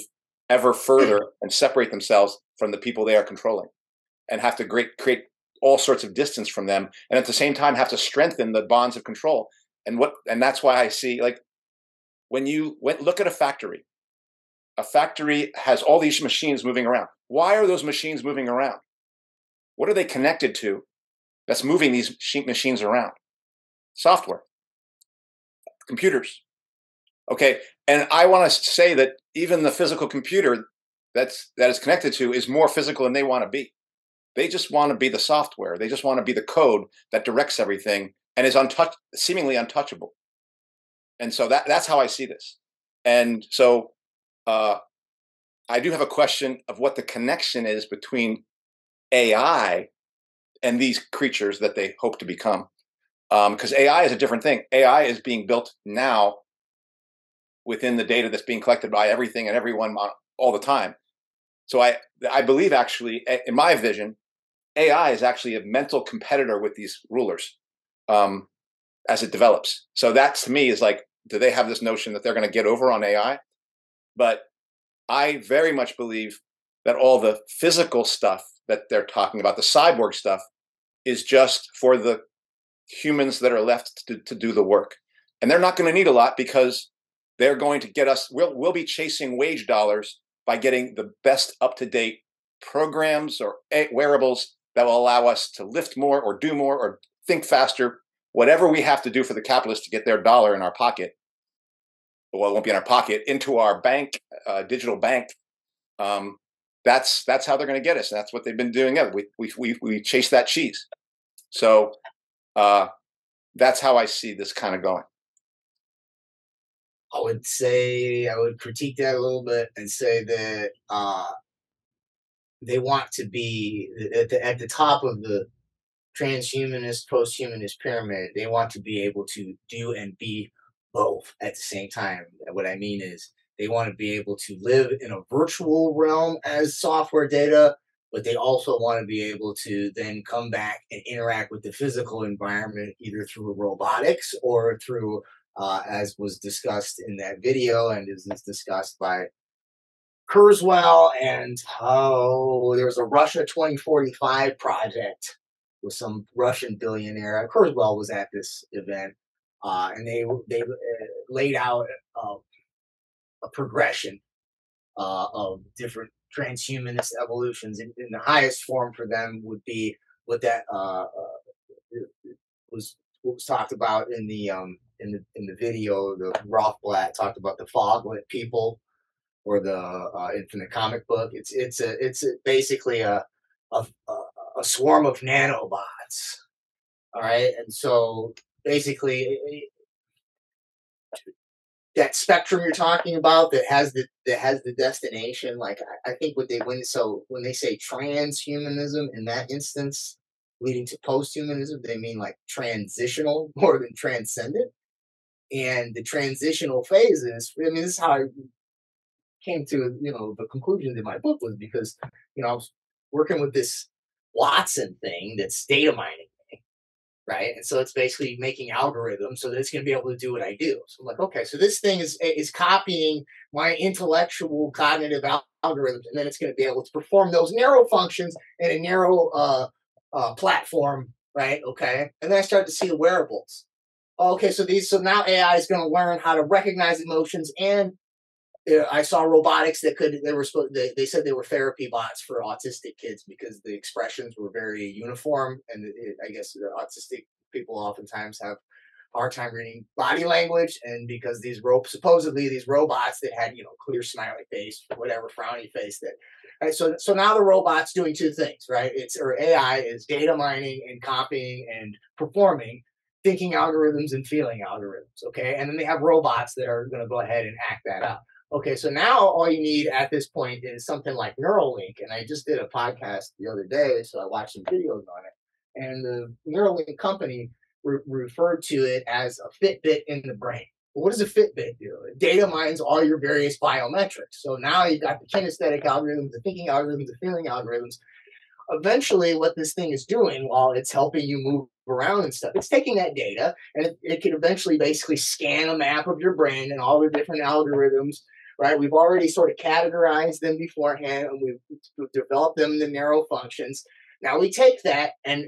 C: ever further and separate themselves from the people they are controlling, and have to create create all sorts of distance from them, and at the same time have to strengthen the bonds of control. And what and that's why I see like when you when, look at a factory, a factory has all these machines moving around. Why are those machines moving around? What are they connected to that's moving these machines around? Software, computers. Okay, and I want to say that even the physical computer that's that is connected to is more physical than they want to be. They just want to be the software. They just want to be the code that directs everything and is untouch seemingly untouchable. And so that that's how I see this. And so uh, I do have a question of what the connection is between AI and these creatures that they hope to become. Because um, AI is a different thing. AI is being built now within the data that's being collected by everything and everyone all the time. So I I believe actually, in my vision, AI is actually a mental competitor with these rulers um, as it develops. So that to me is like, do they have this notion that they're going to get over on AI? But I very much believe that all the physical stuff that they're talking about, the cyborg stuff, is just for the humans that are left to, to do the work. And they're not going to need a lot because they're going to get us, we'll, we'll be chasing wage dollars by getting the best up to date programs or wearables that will allow us to lift more or do more or think faster, whatever we have to do for the capitalists to get their dollar in our pocket. Well, it won't be in our pocket, into our bank, uh, digital bank. Um, that's that's how they're going to get us. That's what they've been doing. We we we we chase that cheese. So uh, that's how I see this kind of going.
E: I would say I would critique that a little bit and say that uh, they want to be at the at the top of the transhumanist posthumanist pyramid. They want to be able to do and be both at the same time. What I mean is they want to be able to live in a virtual realm as software data, but they also want to be able to then come back and interact with the physical environment either through robotics or through uh, as was discussed in that video and is, is discussed by Kurzweil. And oh, there's a Russia 2045 project with some Russian billionaire. Kurzweil was at this event, uh, and they they uh, laid out a, a progression uh, of different transhumanist evolutions. In, the highest form for them would be what that uh, uh, was what was talked about in the um, in the in the video, the Rothblatt talked about the foglet people or the uh, Infinite comic book. It's it's a it's a, basically a, a a swarm of nanobots. All right, and so basically that spectrum you're talking about that has the that has the destination like I, I, think what they when so when they say transhumanism in that instance leading to posthumanism they mean like transitional more than transcendent and the transitional phases. I mean, this is how I came to you know the conclusion in my book was because you know I was working with this Watson thing that's data mining, right? And so it's basically making algorithms so that it's going to be able to do what I do. So I'm like, okay, so this thing is is copying my intellectual cognitive algorithms, and then it's going to be able to perform those narrow functions in a narrow uh, uh, platform, right? Okay, and then I start to see the wearables okay, so these so now AI is going to learn how to recognize emotions and I saw robotics that could they were supposed they, they said they were therapy bots for autistic kids because the expressions were very uniform and it, I guess the autistic people oftentimes have hard time reading body language and because these rope supposedly these robots that had you know clear smiley face whatever frowny face that right so so now the robot's doing two things right it's or ai is data mining and copying and performing thinking algorithms and feeling algorithms. Okay. And then they have robots that are going to go ahead and act that out. Okay. So now all you need at this point is something like Neuralink. And I just did a podcast the other day. So I watched some videos on it. And the Neuralink company re- referred to it as a Fitbit in the brain. what does a Fitbit do? It data mines all your various biometrics. So now you've got the kinesthetic algorithms, the thinking algorithms, the feeling algorithms. Eventually, what this thing is doing while it's helping you move around and stuff. It's taking that data and it, it can eventually basically scan a map of your brain and all the different algorithms, right? We've already sort of categorized them beforehand and we've developed them into narrow functions. Now we take that and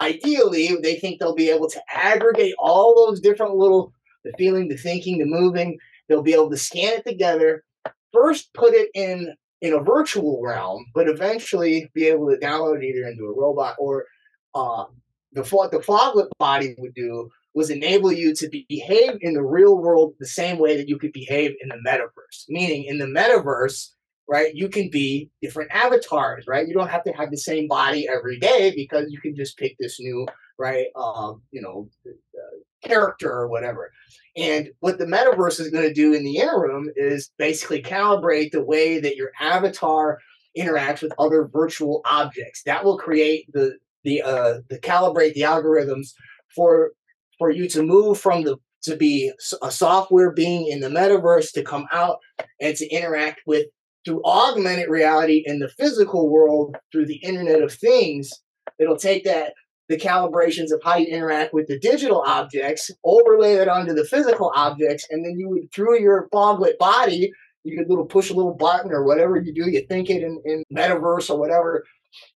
E: ideally they think they'll be able to aggregate all those different little the feeling, the thinking, the moving. They'll be able to scan it together. First, put it in in a virtual realm, but eventually be able to download it either into a robot or uh, the the foglet body would do was enable you to be, behave in the real world the same way that you could behave in the metaverse. Meaning, in the metaverse, right, you can be different avatars, right? You don't have to have the same body every day because you can just pick this new, right, um, you know, uh, character or whatever. And what the metaverse is going to do in the interim is basically calibrate the way that your avatar interacts with other virtual objects. That will create the the uh, the calibrate the algorithms for for you to move from the to be a software being in the metaverse to come out and to interact with through augmented reality in the physical world through the internet of things. It'll take that the calibrations of how you interact with the digital objects overlay that onto the physical objects and then you would through your foglet body you could little push a little button or whatever you do you think it in, in metaverse or whatever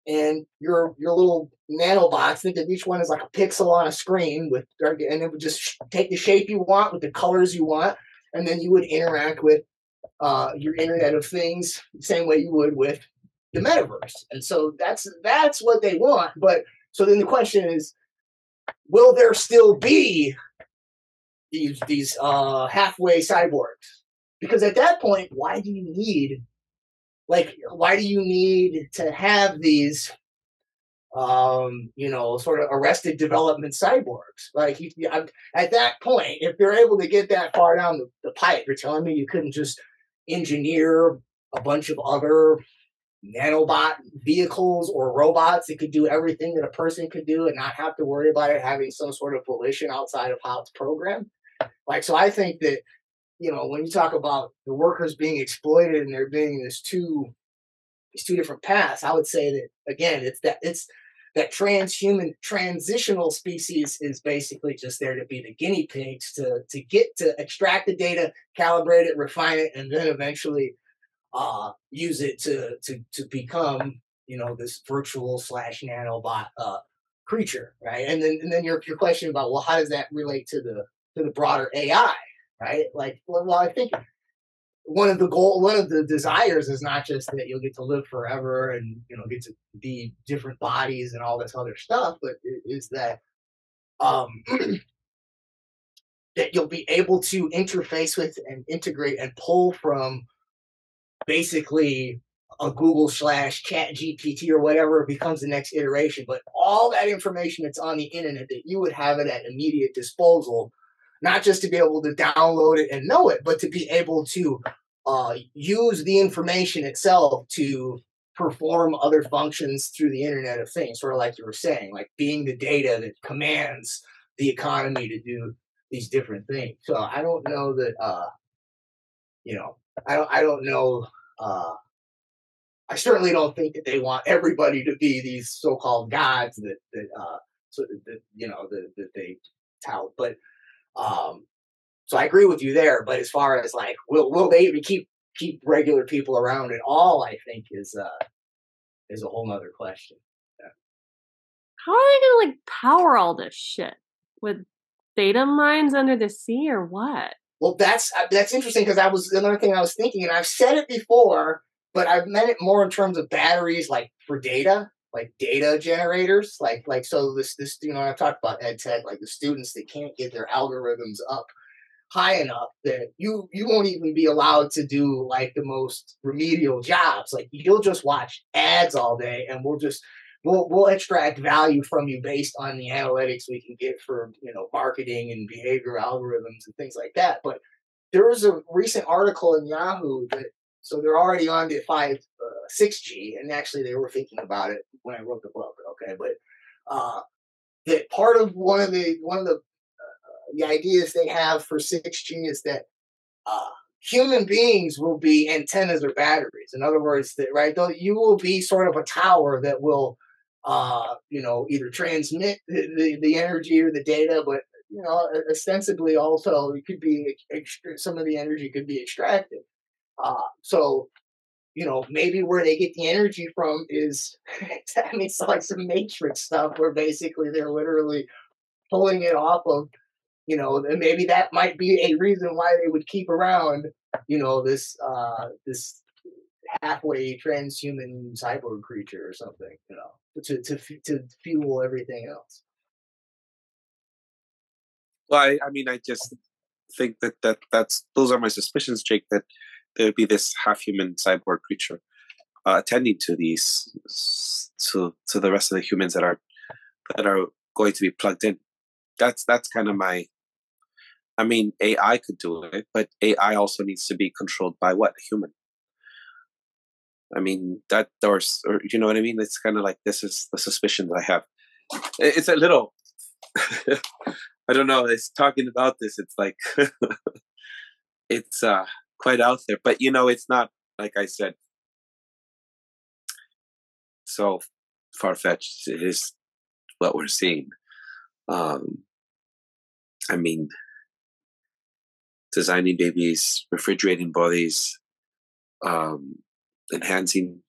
E: and your your little nanobots think that each one is like a pixel on a screen with and it would just take the shape you want with the colors you want and then you would interact with uh, your internet of things the same way you would with the metaverse. And so that's that's what they want but so then the question is will there still be these these uh, halfway cyborgs? Because at that point why do you need like why do you need to have these um, you know, sort of arrested development cyborgs. Like you, at that point, if you're able to get that far down the, the pipe, you're telling me you couldn't just engineer a bunch of other nanobot vehicles or robots that could do everything that a person could do and not have to worry about it having some sort of volition outside of how it's programmed. Like, so I think that you know, when you talk about the workers being exploited and there being this two these two different paths, I would say that again, it's that it's that transhuman transitional species is basically just there to be the guinea pigs to to get to extract the data, calibrate it, refine it, and then eventually uh, use it to to to become you know this virtual slash nanobot uh, creature, right? And then and then your your question about well, how does that relate to the to the broader AI? Right? Like, well, I think one of the goal, one of the desires is not just that you'll get to live forever and you know get to be different bodies and all this other stuff, but is that um that you'll be able to interface with and integrate and pull from basically a Google slash Chat GPT or whatever becomes the next iteration. But all that information that's on the internet that you would have it at immediate disposal not just to be able to download it and know it, but to be able to uh, use the information itself to perform other functions through the Internet of Things, sort of like you were saying, like being the data that commands the economy to do these different things. So I don't know that, uh, you know, I don't, I don't know. Uh, I certainly don't think that they want everybody to be these so-called gods that that uh, so that you know that, that they tout, but um, so I agree with you there. But as far as like, will will they keep keep regular people around at all? I think is uh is a whole nother question. Yeah.
D: How are they gonna like power all this shit with data mines under the sea or what?
E: Well, that's uh, that's interesting because that was another thing I was thinking, and I've said it before, but I've meant it more in terms of batteries, like for data like data generators like like so this this you know I've talked about ed tech like the students that can't get their algorithms up high enough that you you won't even be allowed to do like the most remedial jobs. Like you'll just watch ads all day and we'll just we'll we'll extract value from you based on the analytics we can get for you know marketing and behavior algorithms and things like that. But there was a recent article in yahoo that so they're already on to five, uh, six G, and actually they were thinking about it when I wrote the book. Okay, but uh, that part of one of the one of the uh, the ideas they have for six G is that uh, human beings will be antennas or batteries. In other words, that right, you will be sort of a tower that will, uh, you know, either transmit the, the, the energy or the data, but you know, ostensibly also it could be some of the energy could be extracted. Uh, so, you know, maybe where they get the energy from is, I mean, it's like some Matrix stuff where basically they're literally pulling it off of, you know, and maybe that might be a reason why they would keep around, you know, this uh, this halfway transhuman cyborg creature or something, you know, to to to fuel everything else.
B: Well, I, I mean, I just think that, that that's those are my suspicions, Jake. That there would be this half-human cyborg creature uh, attending to these to to the rest of the humans that are that are going to be plugged in. That's that's kind of my. I mean, AI could do it, but AI also needs to be controlled by what human. I mean, that or, or you know what I mean. It's kind of like this is the suspicion that I have. It's a little. I don't know. It's talking about this. It's like it's uh quite out there, but you know, it's not like I said so far fetched. It is what we're seeing. Um, I mean, designing babies, refrigerating bodies, um, enhancing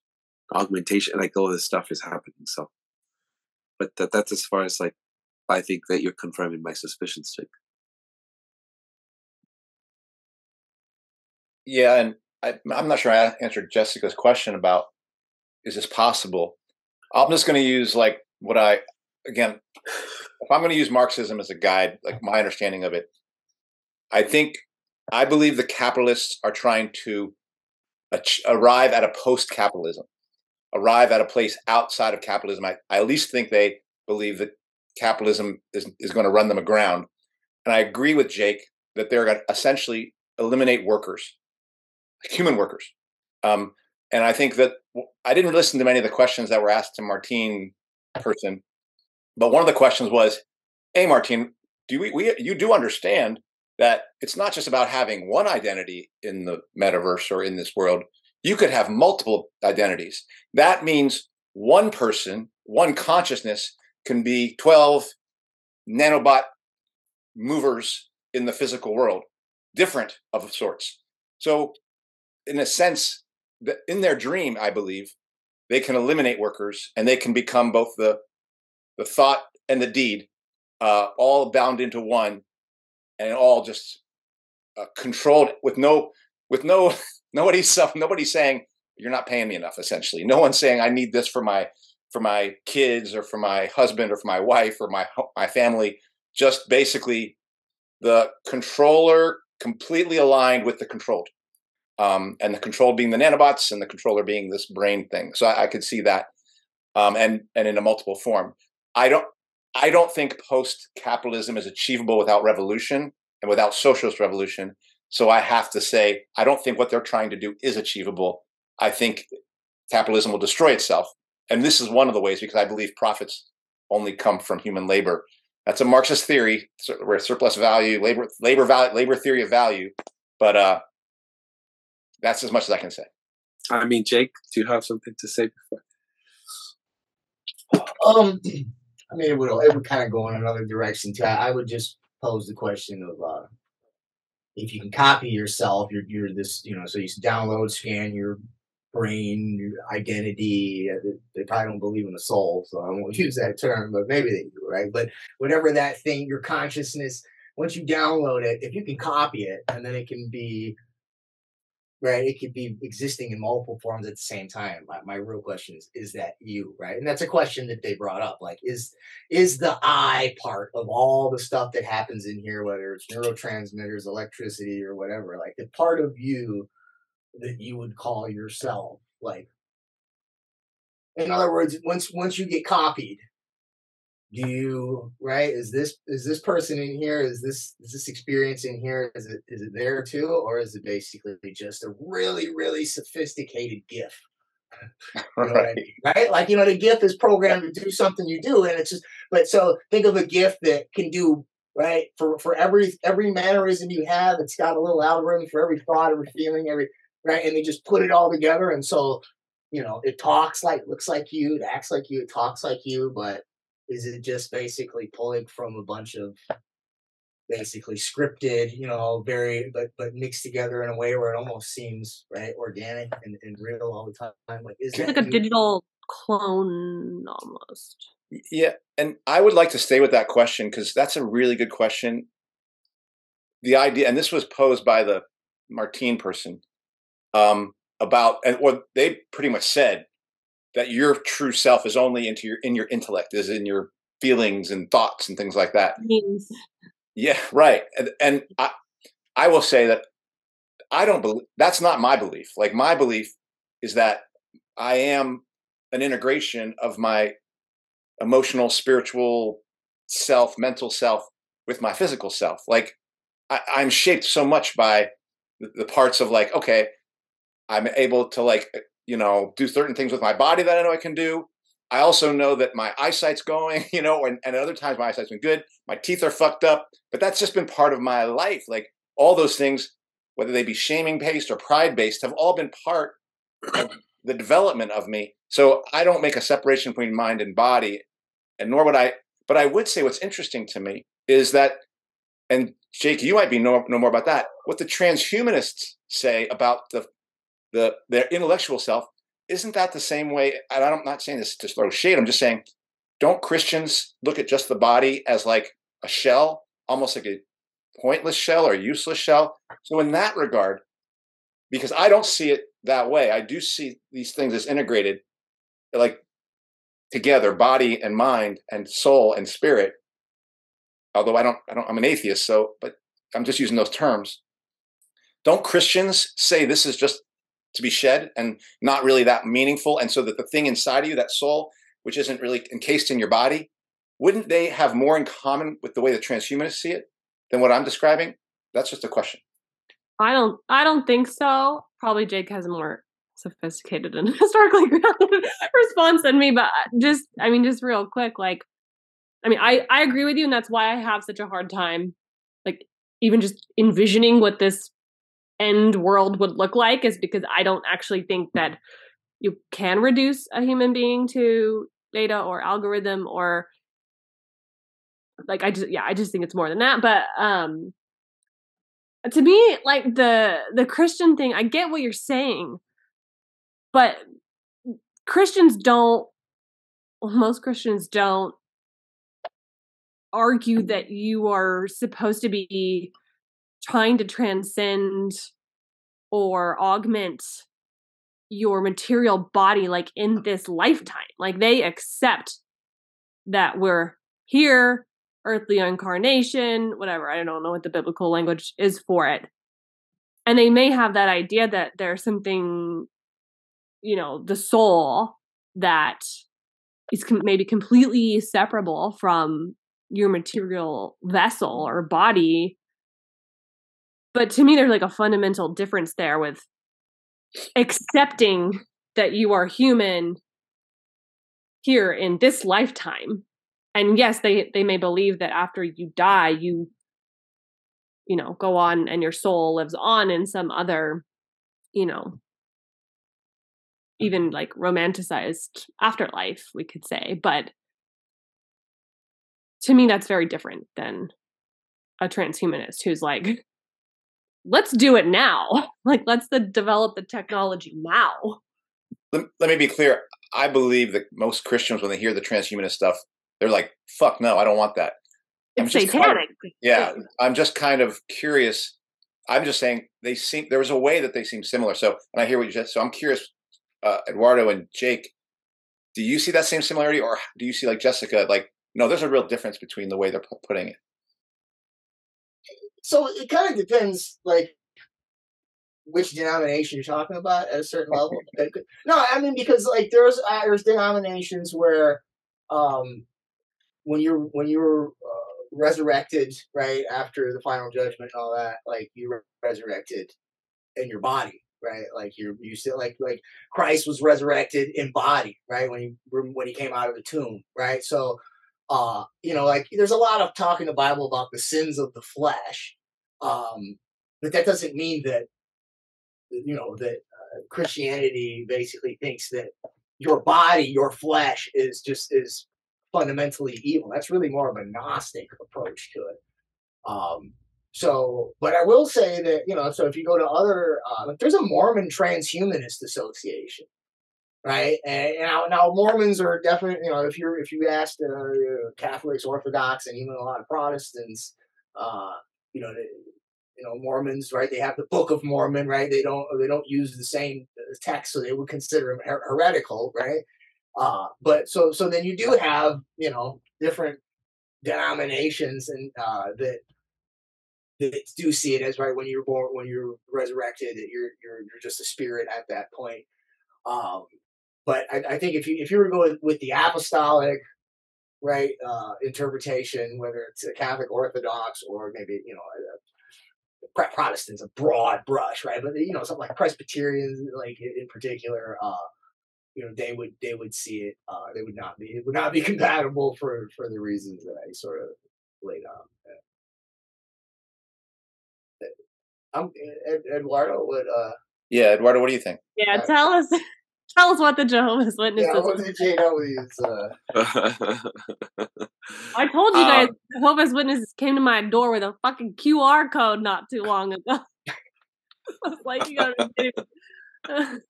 B: augmentation, like all this stuff is happening. So, but that, that's as far as like I think that you're confirming my suspicions, Jake.
C: Yeah, and I, I'm not sure I answered Jessica's question about is this possible. I'm just going to use like what I again, if I'm going to use Marxism as a guide, like my understanding of it, I think I believe the capitalists are trying to arrive at a post-capitalism, arrive at a place outside of capitalism. I, I at least think they believe that capitalism is, is going to run them aground. And I agree with Jake that they're going to essentially eliminate workers, human workers. Um, and I think that I didn't listen to many of the questions that were asked to Martine person, but one of the questions was, "Hey, Martine, do we, we you do understand that it's not just about having one identity in the metaverse or in this world? You could have multiple identities. That means one person, one consciousness can be 12 nanobot movers in the physical world, different of sorts. So, in a sense, in their dream, I believe, they can eliminate workers and they can become both the the thought and the deed, uh, all bound into one, and all just uh, controlled with no with no nobody self nobody saying you're not paying me enough. Essentially, no one's saying I need this for my for my kids or for my husband or for my wife or my my family. Just basically the controller completely aligned with the controlled um, and the control being the nanobots and the controller being this brain thing. So I, I could see that, um, and and in a multiple form. I don't I don't think post capitalism is achievable without revolution and without socialist revolution. So I have to say I don't think what they're trying to do is achievable. I think capitalism will destroy itself, and this is one of the ways because I believe profits only come from human labor. That's a Marxist theory where surplus value, labor, labor value, labor theory of value. But uh, that's as much as I can say.
B: I mean, Jake, do you have something to say before?
E: Um, I mean, it would it would kind of go in another direction too. I, I would just pose the question of uh, if you can copy yourself, you're you're this, you know, so you download, scan your brain, your identity. Uh, they probably don't believe in the soul, so I won't use that term, but maybe they do, right? But whatever that thing, your consciousness, once you download it, if you can copy it, and then it can be right? It could be existing in multiple forms at the same time. My, my real question is, is that you, right? And that's a question that they brought up. Like, is is the I part of all the stuff that happens in here, whether it's neurotransmitters, electricity, or whatever, like the part of you that you would call yourself, like in other words, once once you get copied, do you right is this is this person in here is this is this experience in here is it is it there too or is it basically just a really really sophisticated gif you know right. I mean? right like you know the gif is programmed to do something you do and it's just but so think of a gif that can do right for for every every mannerism you have it's got a little algorithm for every thought every feeling every right and they just put it all together and so you know it talks like looks like you it acts like you it talks like you but is it just basically pulling from a bunch of basically scripted, you know, very but but mixed together in a way where it almost seems right organic and, and real all the time? Like is
D: it's like a digital clone almost.
C: Yeah, and I would like to stay with that question because that's a really good question. The idea, and this was posed by the Martine person, um, about and what they pretty much said that your true self is only into your in your intellect, is in your feelings and thoughts and things like that. Yeah, right. And, and I, I will say that I don't believe that's not my belief. Like my belief is that I am an integration of my emotional, spiritual self, mental self with my physical self. Like I, am shaped so much by the, the parts of like, okay, I'm able to like, you know, do certain things with my body that I know I can do. I also know that my eyesight's going, you know, and, and other times my eyesight's been good. My teeth are fucked up, but that's just been part of my life. Like all those things, whether they be shaming based or pride based, have all been part of the development of me. So I don't make a separation between mind and body, and nor would I. But I would say what's interesting to me is that, and Jake, you might be know, know more about that. What the transhumanists say about the the their intellectual self isn't that the same way? And I'm not saying this to throw shade. I'm just saying, don't Christians look at just the body as like a shell, almost like a pointless shell or a useless shell? So in that regard, because I don't see it that way, I do see these things as integrated, like together, body and mind and soul and spirit. Although I don't, I don't, I'm an atheist, so but I'm just using those terms. Don't Christians say this is just to be shed and not really that meaningful. And so that the thing inside of you, that soul, which isn't really encased in your body, wouldn't they have more in common with the way the transhumanists see it than what I'm describing? That's just a question.
D: I don't I don't think so. Probably Jake has a more sophisticated and historically grounded response than me, but uh, just I mean just real quick, like I mean I I agree with you and that's why I have such a hard time like even just envisioning what this end world would look like is because I don't actually think that you can reduce a human being to data or algorithm or like I just yeah, I just think it's more than that. But um to me, like the the Christian thing, I get what you're saying, but Christians don't well, most Christians don't argue that you are supposed to be trying to transcend or augment your material body like in this lifetime like they accept that we're here earthly incarnation whatever i don't know what the biblical language is for it. And they may have that idea that there's something you know the soul that is com- maybe completely separable from your material vessel or body but to me there's like a fundamental difference there with accepting that you are human here in this lifetime. And yes they they may believe that after you die you you know go on and your soul lives on in some other you know even like romanticized afterlife we could say. But to me that's very different than a transhumanist who's like let's do it now. Like let's the, develop the technology now.
C: Let, let me be clear. I believe that most Christians, when they hear the transhumanist stuff, they're like, "Fuck no, I don't want that."
D: It's satanic. Kind
C: of, yeah, I'm just kind of curious. I'm just saying they seem there was a way that they seem similar. So, and I hear what you said. So I'm curious, uh, Eduardo and Jake, do you see that same similarity, or do you see like Jessica? Like, no, there's a real difference between the way they're putting it
E: so it kind of depends, like which denomination you're talking about at a certain level. no, I mean because like there's uh, there's denominations where um when you're when you're uh, resurrected right after the final judgment and all that, like you're resurrected in your body, right? Like you're you still like like Christ was resurrected in body, right? When he when he came out of the tomb, right? So uh, you know, like there's a lot of talk in the Bible about the sins of the flesh, um, but that doesn't mean that you know that uh, Christianity basically thinks that your body, your flesh, is just is fundamentally evil. That's really more of a Gnostic approach to it. Um, so, but I will say that you know, so if you go to other, uh, there's a Mormon Transhumanist Association, right? And, now, now, Mormons are definitely, you know, if you're if you ask uh, Catholics, Orthodox, and even a lot of Protestants, uh, you know, they, you know, Mormons, right? They have the Book of Mormon, right? They don't they don't use the same uh, text, so they would consider them her- heretical, right? Uh, but so so then you do have you know different denominations and uh, that that do see it as right when you're born, when you're resurrected, that you're you're you're just a spirit at that point. Um, but I, I think if you if you were going with the apostolic right uh, interpretation, whether it's a Catholic Orthodox or maybe you know Protestants, a broad brush, right? But you know something like Presbyterians, like in particular, uh, you know they would they would see it. Uh, they would not be it would not be compatible for for the reasons that I sort of laid out. I'm Eduardo. What? Uh,
C: yeah, Eduardo. What do you think?
D: Yeah, tell us. Tell us what the Jehovah's Witnesses.
E: Yeah, what the JWs. Uh...
D: I told you guys, um, Jehovah's Witnesses came to my door with a fucking QR code not too long ago. I was like, you
C: gotta.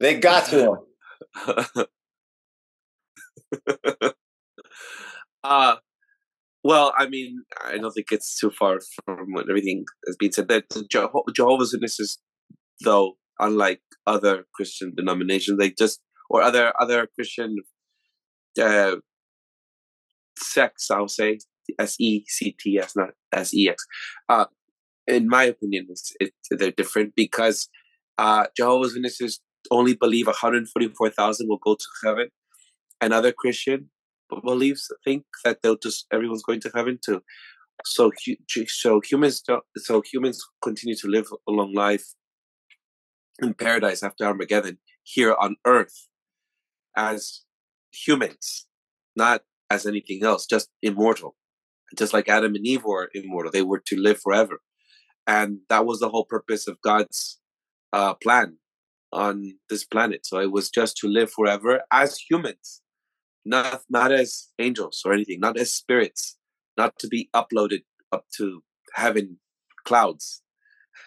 C: they got to him.
B: uh, well, I mean, I don't think it's too far from what everything has been said. That Jehovah's Witnesses, though, unlike other Christian denominations, they just or other other Christian uh, sects, I'll say S E C T S, not S E X. Uh, in my opinion, it's, it, they're different because uh, Jehovah's Witnesses only believe 144,000 will go to heaven, and other Christian believes think that they'll just everyone's going to heaven too. So so humans so humans continue to live a long life in paradise after Armageddon here on earth as humans, not as anything else, just immortal. Just like Adam and Eve were immortal, they were to live forever. And that was the whole purpose of God's uh, plan on this planet. So it was just to live forever as humans not not as angels or anything, not as spirits, not to be uploaded up to heaven clouds,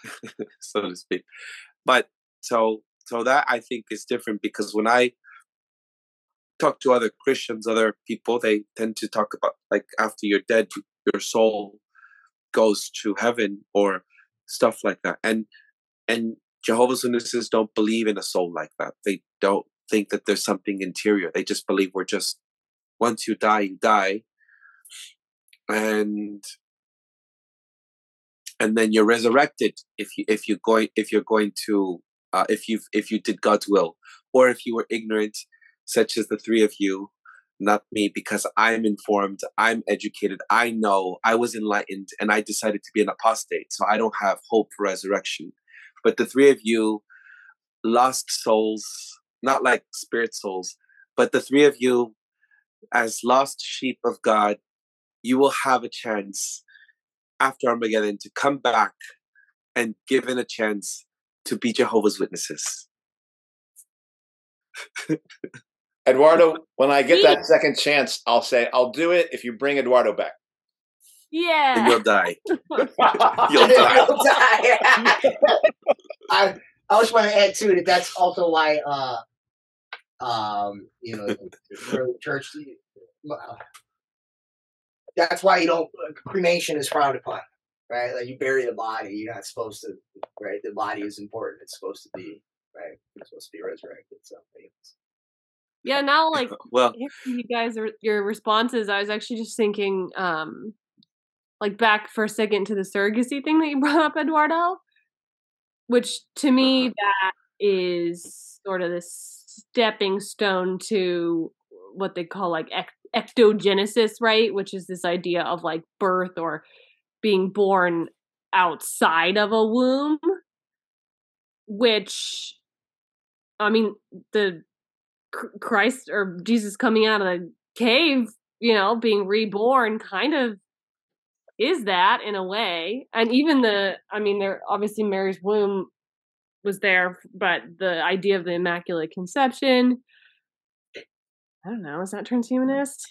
B: so to speak. But so so that I think is different because when I talk to other Christians, other people, they tend to talk about like after you're dead, your soul goes to heaven or stuff like that. And and Jehovah's Witnesses don't believe in a soul like that. They don't think that there's something interior. They just believe we're just once you die, you die, and and then you're resurrected if you if you're going if you're going to uh, if you if you did God's will, or if you were ignorant, such as the three of you, not me, because I'm informed, I'm educated, I know, I was enlightened, and I decided to be an apostate, so I don't have hope for resurrection. But the three of you, lost souls, not like spirit souls, but the three of you, as lost sheep of God, you will have a chance after Armageddon to come back and given a chance to be Jehovah's Witnesses.
C: Eduardo, when I get that second chance, I'll say I'll do it if you bring Eduardo back.
D: Yeah.
B: And you'll die.
E: you'll die. you'll die. I, I just want to add to it that's also why uh um you know church that's why you don't cremation is frowned upon right like you bury the body you're not supposed to right the body is important it's supposed to be right it's supposed to be resurrected so
D: yeah now like
B: well
D: you guys are your responses i was actually just thinking um like back for a second to the surrogacy thing that you brought up eduardo which to me uh-huh. that is sort of this stepping stone to what they call like ectogenesis, right? Which is this idea of like birth or being born outside of a womb, which, I mean, the Christ or Jesus coming out of the cave, you know, being reborn kind of is that in a way. And even the, I mean, there obviously Mary's womb was there, but the idea of the Immaculate Conception, I don't know, is that transhumanist?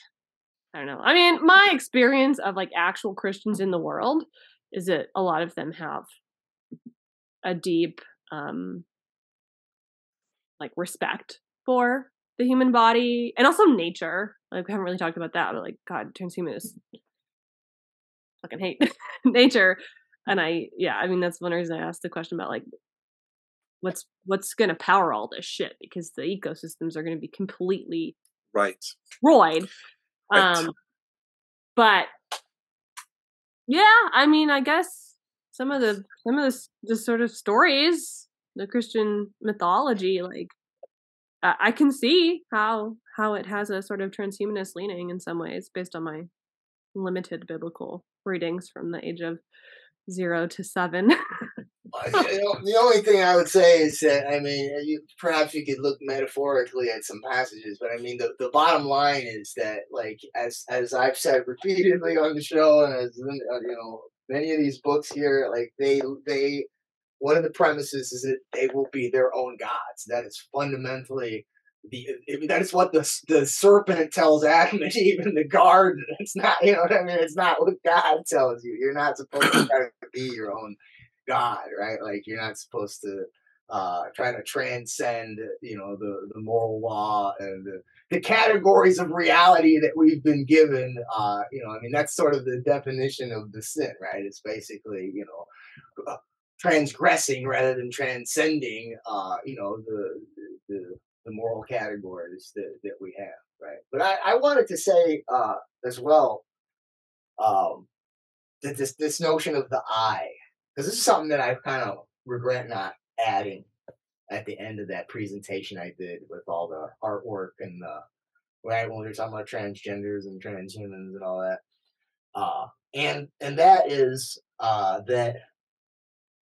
D: I don't know. I mean, my experience of like actual Christians in the world is that a lot of them have a deep um like respect for the human body and also nature. Like we haven't really talked about that, but like God, turns transhumanists fucking hate nature. And I yeah, I mean that's one reason I asked the question about like what's what's gonna power all this shit because the ecosystems are gonna be completely
B: right
D: destroyed. Right. Um but yeah, I mean I guess some of the some of the, the sort of stories, the Christian mythology, like I, I can see how how it has a sort of transhumanist leaning in some ways based on my limited biblical readings from the age of zero to seven.
E: the only thing I would say is that I mean, you, perhaps you could look metaphorically at some passages, but I mean, the, the bottom line is that, like, as as I've said repeatedly on the show, and as uh, you know, many of these books here, like they they one of the premises is that they will be their own gods. That is fundamentally the that is what the the serpent tells Adam and Eve in the garden. It's not you know what I mean. It's not what God tells you. You're not supposed to be your own God, right? Like you're not supposed to uh, try to transcend you know the the moral law and the, the categories of reality that we've been given. Uh, you know, I mean that's sort of the definition of the sin, right? It's basically you know. Uh, transgressing rather than transcending uh you know the the the moral categories that, that we have, right? But I, I wanted to say uh, as well um, that this this notion of the I, because this is something that I kind of regret not adding at the end of that presentation I did with all the artwork and the right when we were talking about transgenders and transhumans and all that. Uh, and and that is uh, that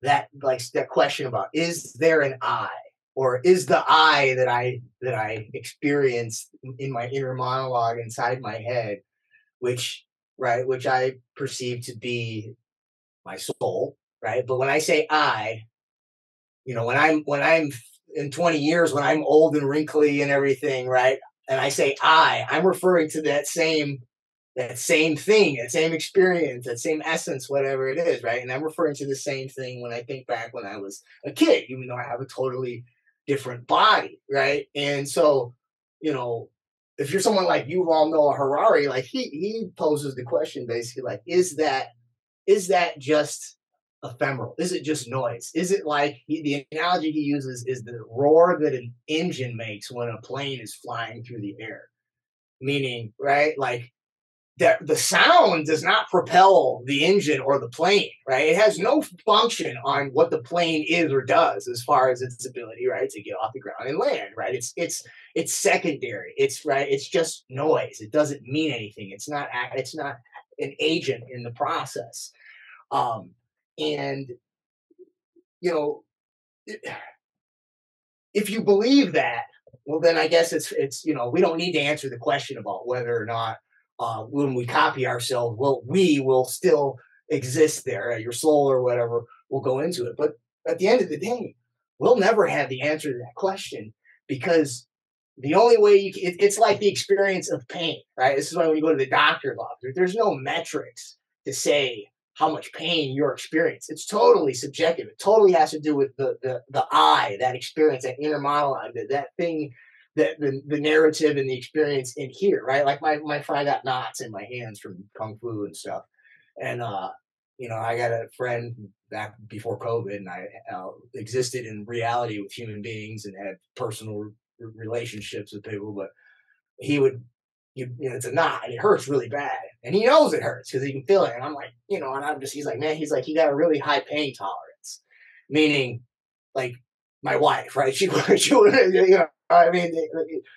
E: that like that question about is there an I or is the I that I that I experience in my inner monologue inside my head, which right, which I perceive to be my soul, right? But when I say I, you know, when I'm when I'm in 20 years, when I'm old and wrinkly and everything, right? And I say I, I'm referring to that same that same thing, that same experience, that same essence, whatever it is, right? And I'm referring to the same thing when I think back when I was a kid, even though I have a totally different body, right? And so, you know, if you're someone like Yuval Noah Harari, like he he poses the question basically like, is that is that just ephemeral? Is it just noise? Is it like he, the analogy he uses is the roar that an engine makes when a plane is flying through the air? Meaning, right? Like that the sound does not propel the engine or the plane, right? It has no function on what the plane is or does as far as its ability, right, to get off the ground and land, right? It's it's it's secondary. It's right. It's just noise. It doesn't mean anything. It's not. It's not an agent in the process. Um, and you know, if you believe that, well, then I guess it's it's you know we don't need to answer the question about whether or not uh, when we copy ourselves, well, we will still exist there. Your soul or whatever will go into it. But at the end of the day, we'll never have the answer to that question because the only way you it, it's like the experience of pain, right? This is why when you go to the doctor's office, there's no metrics to say how much pain you're experiencing. It's totally subjective. It totally has to do with the the, the I, that experience, that inner monologue, that, that thing that the, the narrative and the experience in here, right? Like my my friend got knots in my hands from kung fu and stuff, and uh, you know, I got a friend back before COVID, and I uh, existed in reality with human beings and had personal relationships with people, but he would. You, you know, it's a knot and it hurts really bad. And he knows it hurts because he can feel it. And I'm like, you know, and I'm just, he's like, man, he's like, he got a really high pain tolerance, meaning like my wife, right? She, she would, you know, I mean,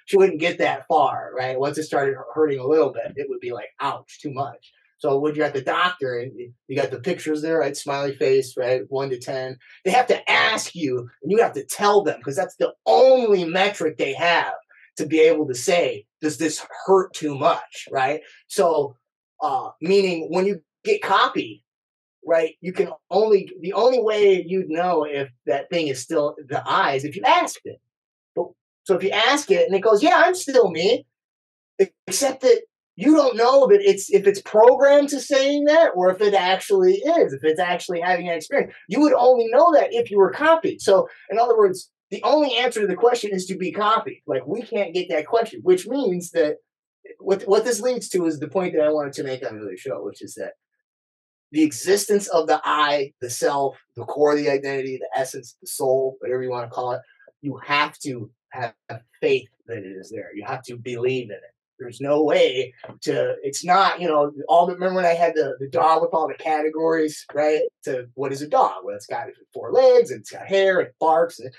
E: she wouldn't get that far, right? Once it started hurting a little bit, it would be like, ouch, too much. So when you're at the doctor and you got the pictures there, right? Smiley face, right? One to 10. They have to ask you and you have to tell them because that's the only metric they have to be able to say, does this hurt too much, right? So, uh, meaning when you get copied, right, you can only, the only way you'd know if that thing is still the eyes if you asked it. So if you ask it and it goes, yeah, I'm still me, except that you don't know that it's if it's programmed to saying that or if it actually is, if it's actually having an experience. You would only know that if you were copied. So in other words, the only answer to the question is to be copied. Like we can't get that question, which means that what what this leads to is the point that I wanted to make on the other show, which is that the existence of the I, the self, the core of the identity, the essence, the soul, whatever you want to call it, you have to have faith that it is there. You have to believe in it. There's no way to. It's not. You know, all the. Remember when I had the the dog with all the categories, right? To what is a dog? Well, it's got four legs, and it's got hair, and barks. And,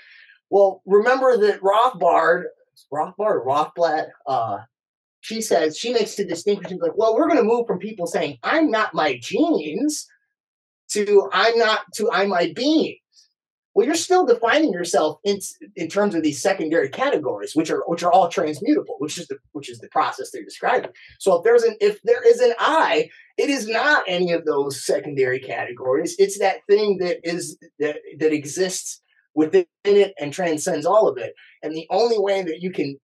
E: well, remember that Rothbard, Rothbard, Rothblatt, uh, she says she makes the distinction like, well, we're going to move from people saying I'm not my genes to I'm not to I'm my being well you're still defining yourself in in terms of these secondary categories which are which are all transmutable which is the which is the process they're describing. So if there's an if there is an i it is not any of those secondary categories. It's that thing that is that that exists within it and transcends all of it and the only way that you can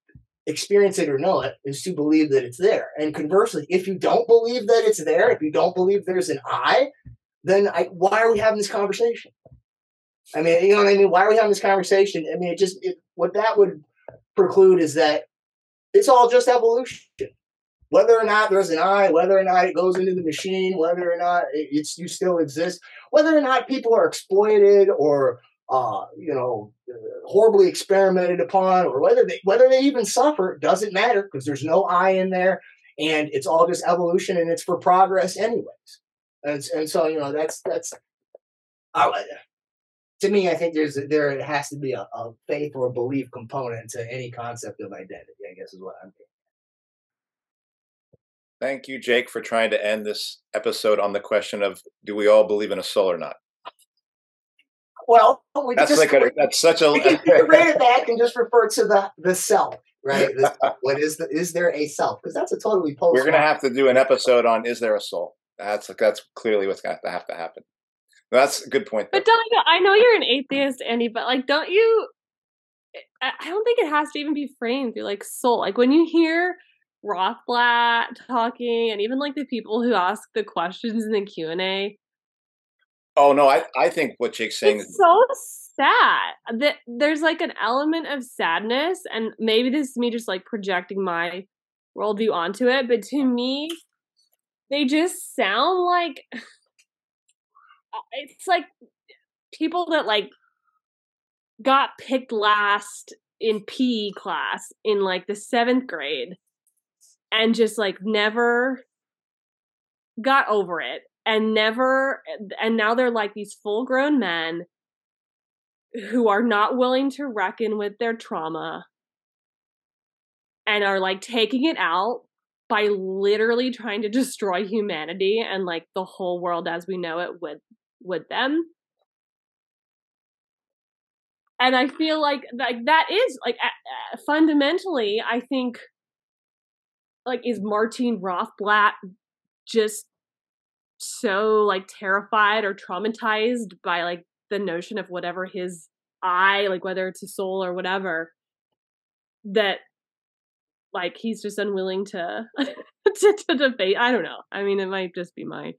E: experience it or know it is to believe that it's there and conversely if you don't believe that it's there if you don't believe there's an i then I, why are we having this conversation I mean, you know what I mean? Why are we having this conversation? I mean, it just it, what that would preclude is that it's all just evolution. Whether or not there's an I, whether or not it goes into the machine, whether or not it, it's you still exist, whether or not people are exploited or uh, you know horribly experimented upon, or whether they whether they even suffer doesn't matter because there's no I in there, and it's all just evolution and it's for progress anyways. And, and so you know that's that's I, to me, I think there's there has to be a, a, faith or a belief component to any concept of identity. I guess is what I'm thinking.
C: Thank you, Jake, for trying to end this episode on the question of do we all believe in a soul or not?
E: Well, we
C: that's
E: just,
C: like a, that's such a.
E: We can read it back and just refer to the the self, right? what is the is there a self? Because that's a totally post.
C: We're gonna have to do an episode on is there a soul? That's like that's clearly what's going to have to happen. That's a good point.
D: Though. But don't you, I know you're an atheist, Andy, but like, don't you? I don't think it has to even be framed through like soul. Like when you hear Rothblatt talking, and even like the people who ask the questions in the Q and A.
C: Oh no, I I think what Jake's saying
D: it's is so sad that there's like an element of sadness, and maybe this is me just like projecting my worldview onto it, but to me, they just sound like uh, it's like people that like got picked last in PE class in like the seventh grade and just like never got over it and never and now they're like these full grown men who are not willing to reckon with their trauma and are like taking it out by literally trying to destroy humanity and like the whole world as we know it with with them. And i feel like like that is like uh, fundamentally i think like is martine rothblatt just so like terrified or traumatized by like the notion of whatever his I like whether it's a soul or whatever that like he's just unwilling to to, to debate i don't know i mean it might just be my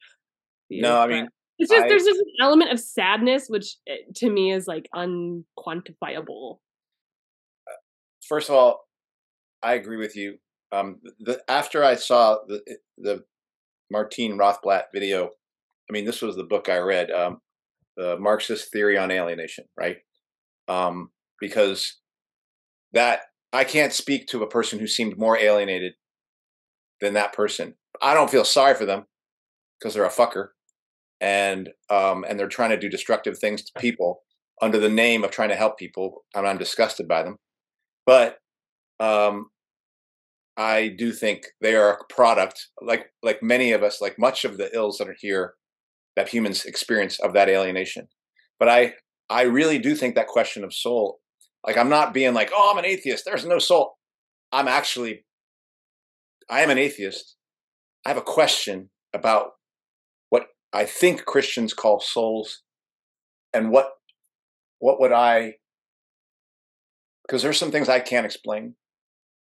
C: view, no i mean
D: it's just I, there's just an element of sadness, which eh, to me is like unquantifiable.
C: First of all, I agree with you. Um, the, after I saw the eh, the Martine Rothblatt video, I mean, this was the book I read, um, the Marxist Theory on Alienation, right? Um, because that I can't speak to a person who seemed more alienated than that person. I don't feel sorry for them because they're a fucker and um, and they're trying to do destructive things to people under the name of trying to help people, and I'm disgusted by them. But um, I do think they are a product, like like many of us, like much of the ills that are here, that humans experience of that alienation. But I I really do think that question of soul, like I'm not being like, oh, I'm an atheist. There's no soul. I'm actually, I am an atheist. I have a question about what I think Christians call souls, and what what would I? Because there's some things I can't explain.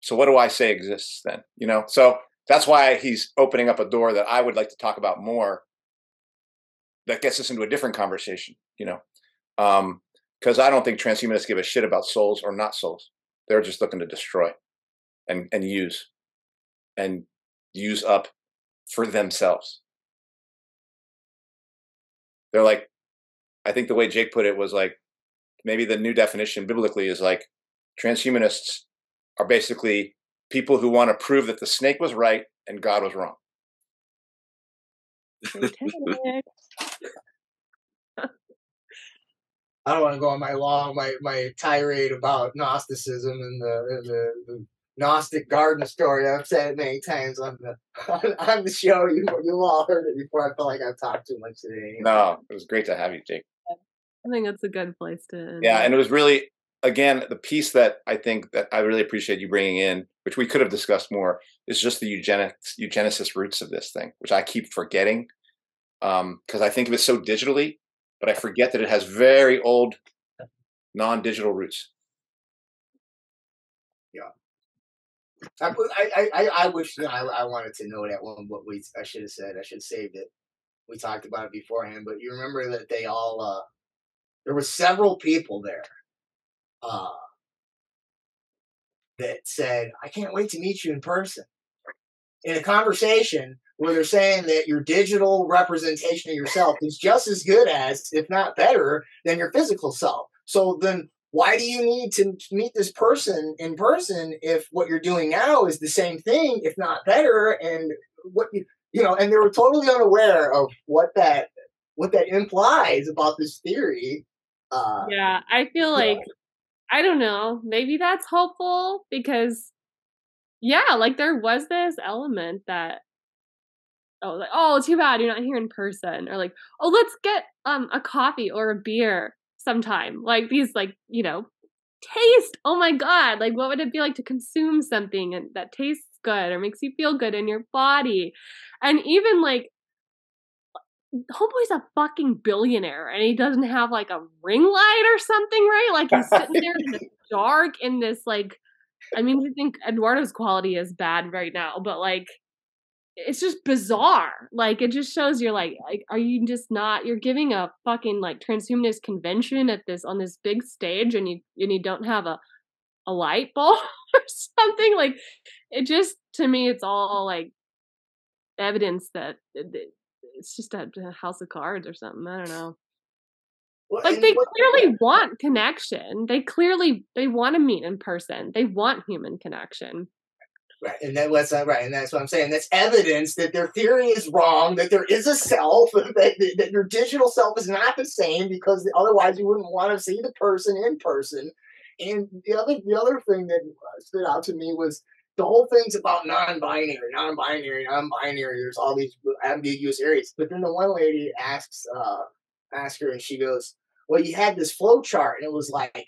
C: So what do I say exists then? You know, so that's why he's opening up a door that I would like to talk about more. That gets us into a different conversation. You know, because um, I don't think transhumanists give a shit about souls or not souls. They're just looking to destroy, and and use, and use up for themselves they're like, I think the way Jake put it was like, maybe the new definition biblically is like transhumanists are basically people who want to prove that the snake was right and God was wrong.
E: I don't want to go on my long my my tirade about Gnosticism and the the, the Gnostic garden story. I've said it many times on the on, on the show. You you all heard it before. I feel like I've talked too much today.
C: No, it was great to have you, Jake.
D: I think that's a good place to. End.
C: Yeah, and it was really again the piece that I think that I really appreciate you bringing in, which we could have discussed more, is just the eugenics eugenicist roots of this thing, which I keep forgetting because um, I think of it so digitally but I forget that it has very old non-digital roots.
E: Yeah. I I I, I wish you know, I, I wanted to know that one, but we I should have said I should have saved it. We talked about it beforehand, but you remember that they all uh there were several people there uh that said, I can't wait to meet you in person. In a conversation where they're saying that your digital representation of yourself is just as good as, if not better, than your physical self. So then why do you need to meet this person in person if what you're doing now is the same thing, if not better? And what you you know, and they were totally unaware of what that what that implies about this theory.
D: Uh, yeah, I feel like I don't know. Maybe that's hopeful because yeah, like there was this element that oh like oh too bad you're not here in person or like oh let's get um a coffee or a beer sometime like these like you know taste oh my god like what would it be like to consume something and that tastes good or makes you feel good in your body and even like homeboy's a fucking billionaire and he doesn't have like a ring light or something right like he's sitting there in the dark in this like i mean i think eduardo's quality is bad right now but like it's just bizarre. Like it just shows you're like, like, are you just not? You're giving a fucking like transhumanist convention at this on this big stage, and you and you don't have a a light bulb or something. Like it just to me, it's all like evidence that it's just a, a house of cards or something. I don't know. Well, like they clearly want connection. They clearly they want to meet in person. They want human connection.
E: Right, and that was uh, right, and that's what I'm saying. That's evidence that their theory is wrong. That there is a self. That, that, that your digital self is not the same because otherwise you wouldn't want to see the person in person. And the other the other thing that stood out to me was the whole thing's about non-binary, non-binary, non-binary. There's all these ambiguous areas. But then the one lady asks uh asks her, and she goes, "Well, you had this flow chart, and it was like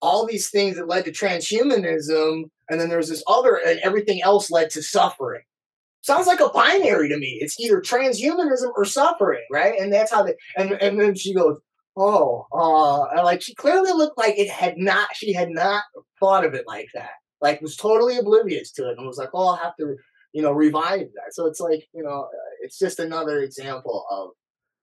E: all these things that led to transhumanism, and then there's this other, and everything else led to suffering. Sounds like a binary to me. It's either transhumanism or suffering, right? And that's how they. And and then she goes, "Oh, uh," and like she clearly looked like it had not. She had not thought of it like that. Like was totally oblivious to it, and was like, "Oh, I'll have to, you know, revive that." So it's like, you know, uh, it's just another example of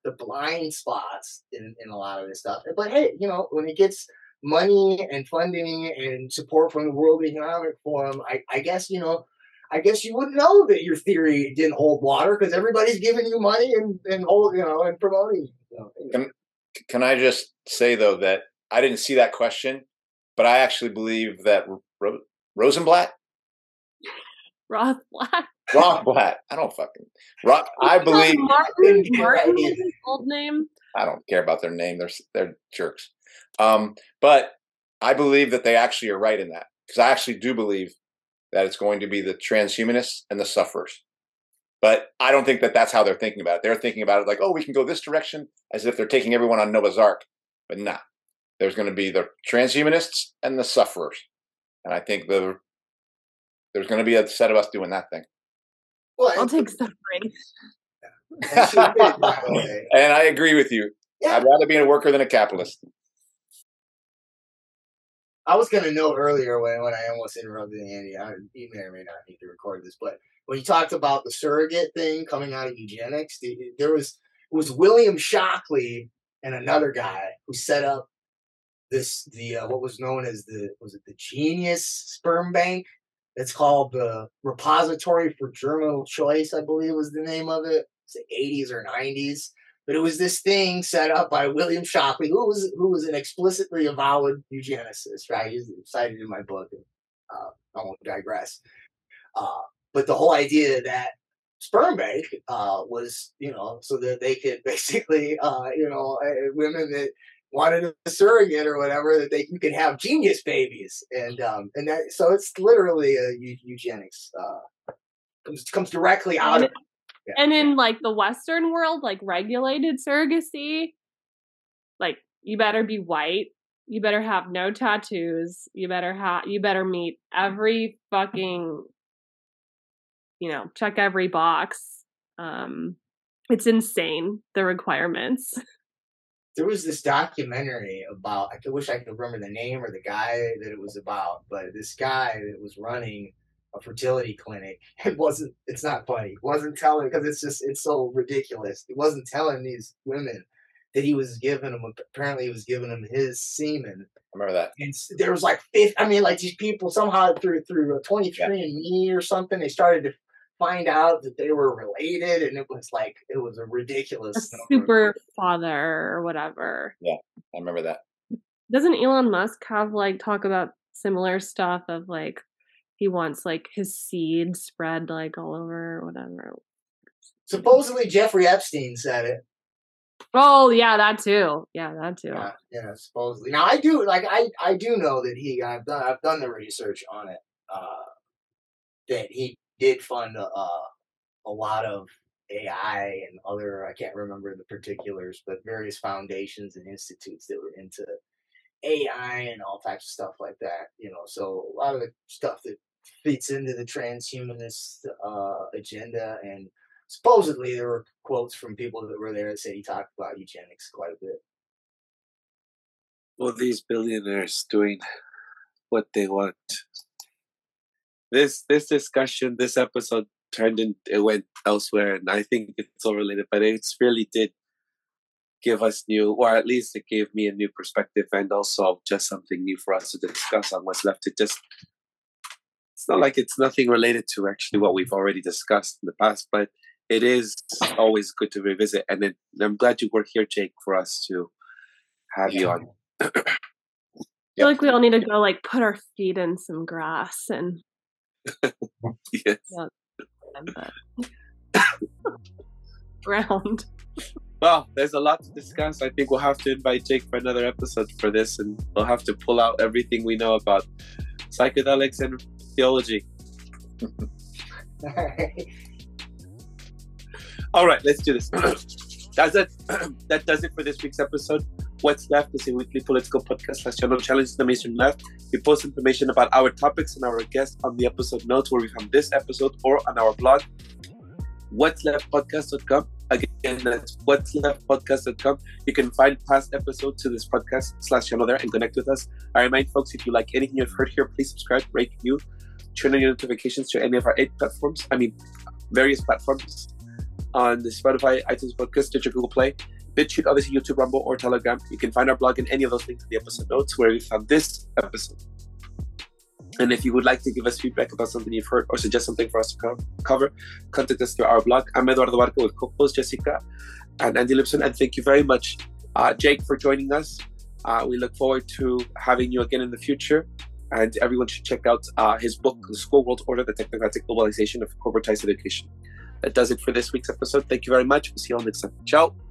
E: the blind spots in, in a lot of this stuff. But hey, you know, when it gets money and funding and support from the World Economic Forum, I, I guess, you know, I guess you wouldn't know that your theory didn't hold water because everybody's giving you money and, and hold, you know, and promoting. You
C: can, can I just say though that I didn't see that question, but I actually believe that Rosenblatt,
D: Rothblatt,
C: Rothblatt. I don't fucking. Roth, I believe
D: Martin. Martin is his old name.
C: I don't care about their name. They're they're jerks. Um, but I believe that they actually are right in that because I actually do believe that it's going to be the transhumanists and the sufferers. But I don't think that that's how they're thinking about it. They're thinking about it like, oh, we can go this direction as if they're taking everyone on Noah's Ark. But nah, there's going to be the transhumanists and the sufferers. And I think the there's going to be a set of us doing that thing.
D: Well, I'll take suffering.
C: and I agree with you. Yeah. I'd rather be a worker than a capitalist.
E: I was going to note earlier when, when I almost interrupted Andy, I, you may or may not need to record this, but when you talked about the surrogate thing coming out of eugenics, the, there was it was William Shockley and another guy who set up this the uh, what was known as the was it the Genius Sperm Bank? It's called the Repository for Germinal Choice, I believe was the name of it. It's the 80s or 90s. But it was this thing set up by William Shockley, who was who was an explicitly avowed eugenicist, right? He's cited in my book. And, uh, I won't digress. Uh, but the whole idea that sperm bank uh, was, you know, so that they could basically, uh, you know, uh, women that wanted a surrogate or whatever that they you could have genius babies. And um and that so it's literally a eugenics uh comes comes directly out of
D: yeah. and in like the western world like regulated surrogacy like you better be white you better have no tattoos you better have you better meet every fucking you know check every box. Um it's insane the requirements
E: there was this documentary about I wish I could remember the name or the guy that it was about, but this guy that was running a fertility clinic. It wasn't it's not funny. It wasn't telling because it's just it's so ridiculous. It wasn't telling these women that he was giving them apparently he was giving them his semen.
C: I remember that.
E: And there was like fifth I mean like these people somehow through through a 23 yeah. and me or something, they started to find out that they were related and it was like it was a ridiculous
D: a super father or whatever.
C: Yeah i remember that.
D: Doesn't elon musk have like talk about similar stuff of like he wants like his seed spread like all over or whatever?
E: Supposedly jeffrey epstein said it.
D: Oh yeah that too. Yeah that too.
E: Yeah, yeah supposedly. Now i do like i i do know that he i've done i've done the research on it uh that he did fund a, a lot of AI and other, I can't remember the particulars, but various foundations and institutes that were into AI and all types of stuff like that. You know, so a lot of the stuff that fits into the transhumanist uh, agenda. And supposedly there were quotes from people that were there that said he talked about eugenics quite a bit.
B: Well, these billionaires doing what they want this this discussion, this episode turned in it went elsewhere, and I think it's all related. But it really did give us new, or at least it gave me a new perspective, and also just something new for us to discuss on what's left. It just it's not like it's nothing related to actually what we've already discussed in the past, but it is always good to revisit. And it, I'm glad you were here, Jake, for us to have yeah. you on.
D: I feel like we all need to go like put our feet in some grass and
B: yes.
D: Ground.
B: Well, there's a lot to discuss. I think we'll have to invite Jake for another episode for this, and we'll have to pull out everything we know about psychedelics and theology. All right, let's do this. That's it. that does it for this week's episode. What's Left is a weekly political podcast slash that challenges the mainstream left. We post information about our topics and our guests on the episode notes where we found this episode or on our blog, what's left podcast.com. Again, that's what's left podcast.com. You can find past episodes to this podcast slash channel there and connect with us. I remind folks if you like anything you've heard here, please subscribe, rate, review, turn on your notifications to any of our eight platforms. I mean, various platforms on the Spotify, iTunes Podcast, Stitcher, Google Play. BitChute, obviously YouTube, Rumble, or Telegram. You can find our blog in any of those links in the episode notes where we found this episode. And if you would like to give us feedback about something you've heard or suggest something for us to cover, contact us through our blog. I'm Eduardo Barco with co-host Jessica and Andy Lipson. And thank you very much, uh, Jake, for joining us. Uh, we look forward to having you again in the future. And everyone should check out uh, his book, The School World Order, The Technocratic Globalization of Corporatized Education. That does it for this week's episode. Thank you very much. We'll see you all next time. Ciao.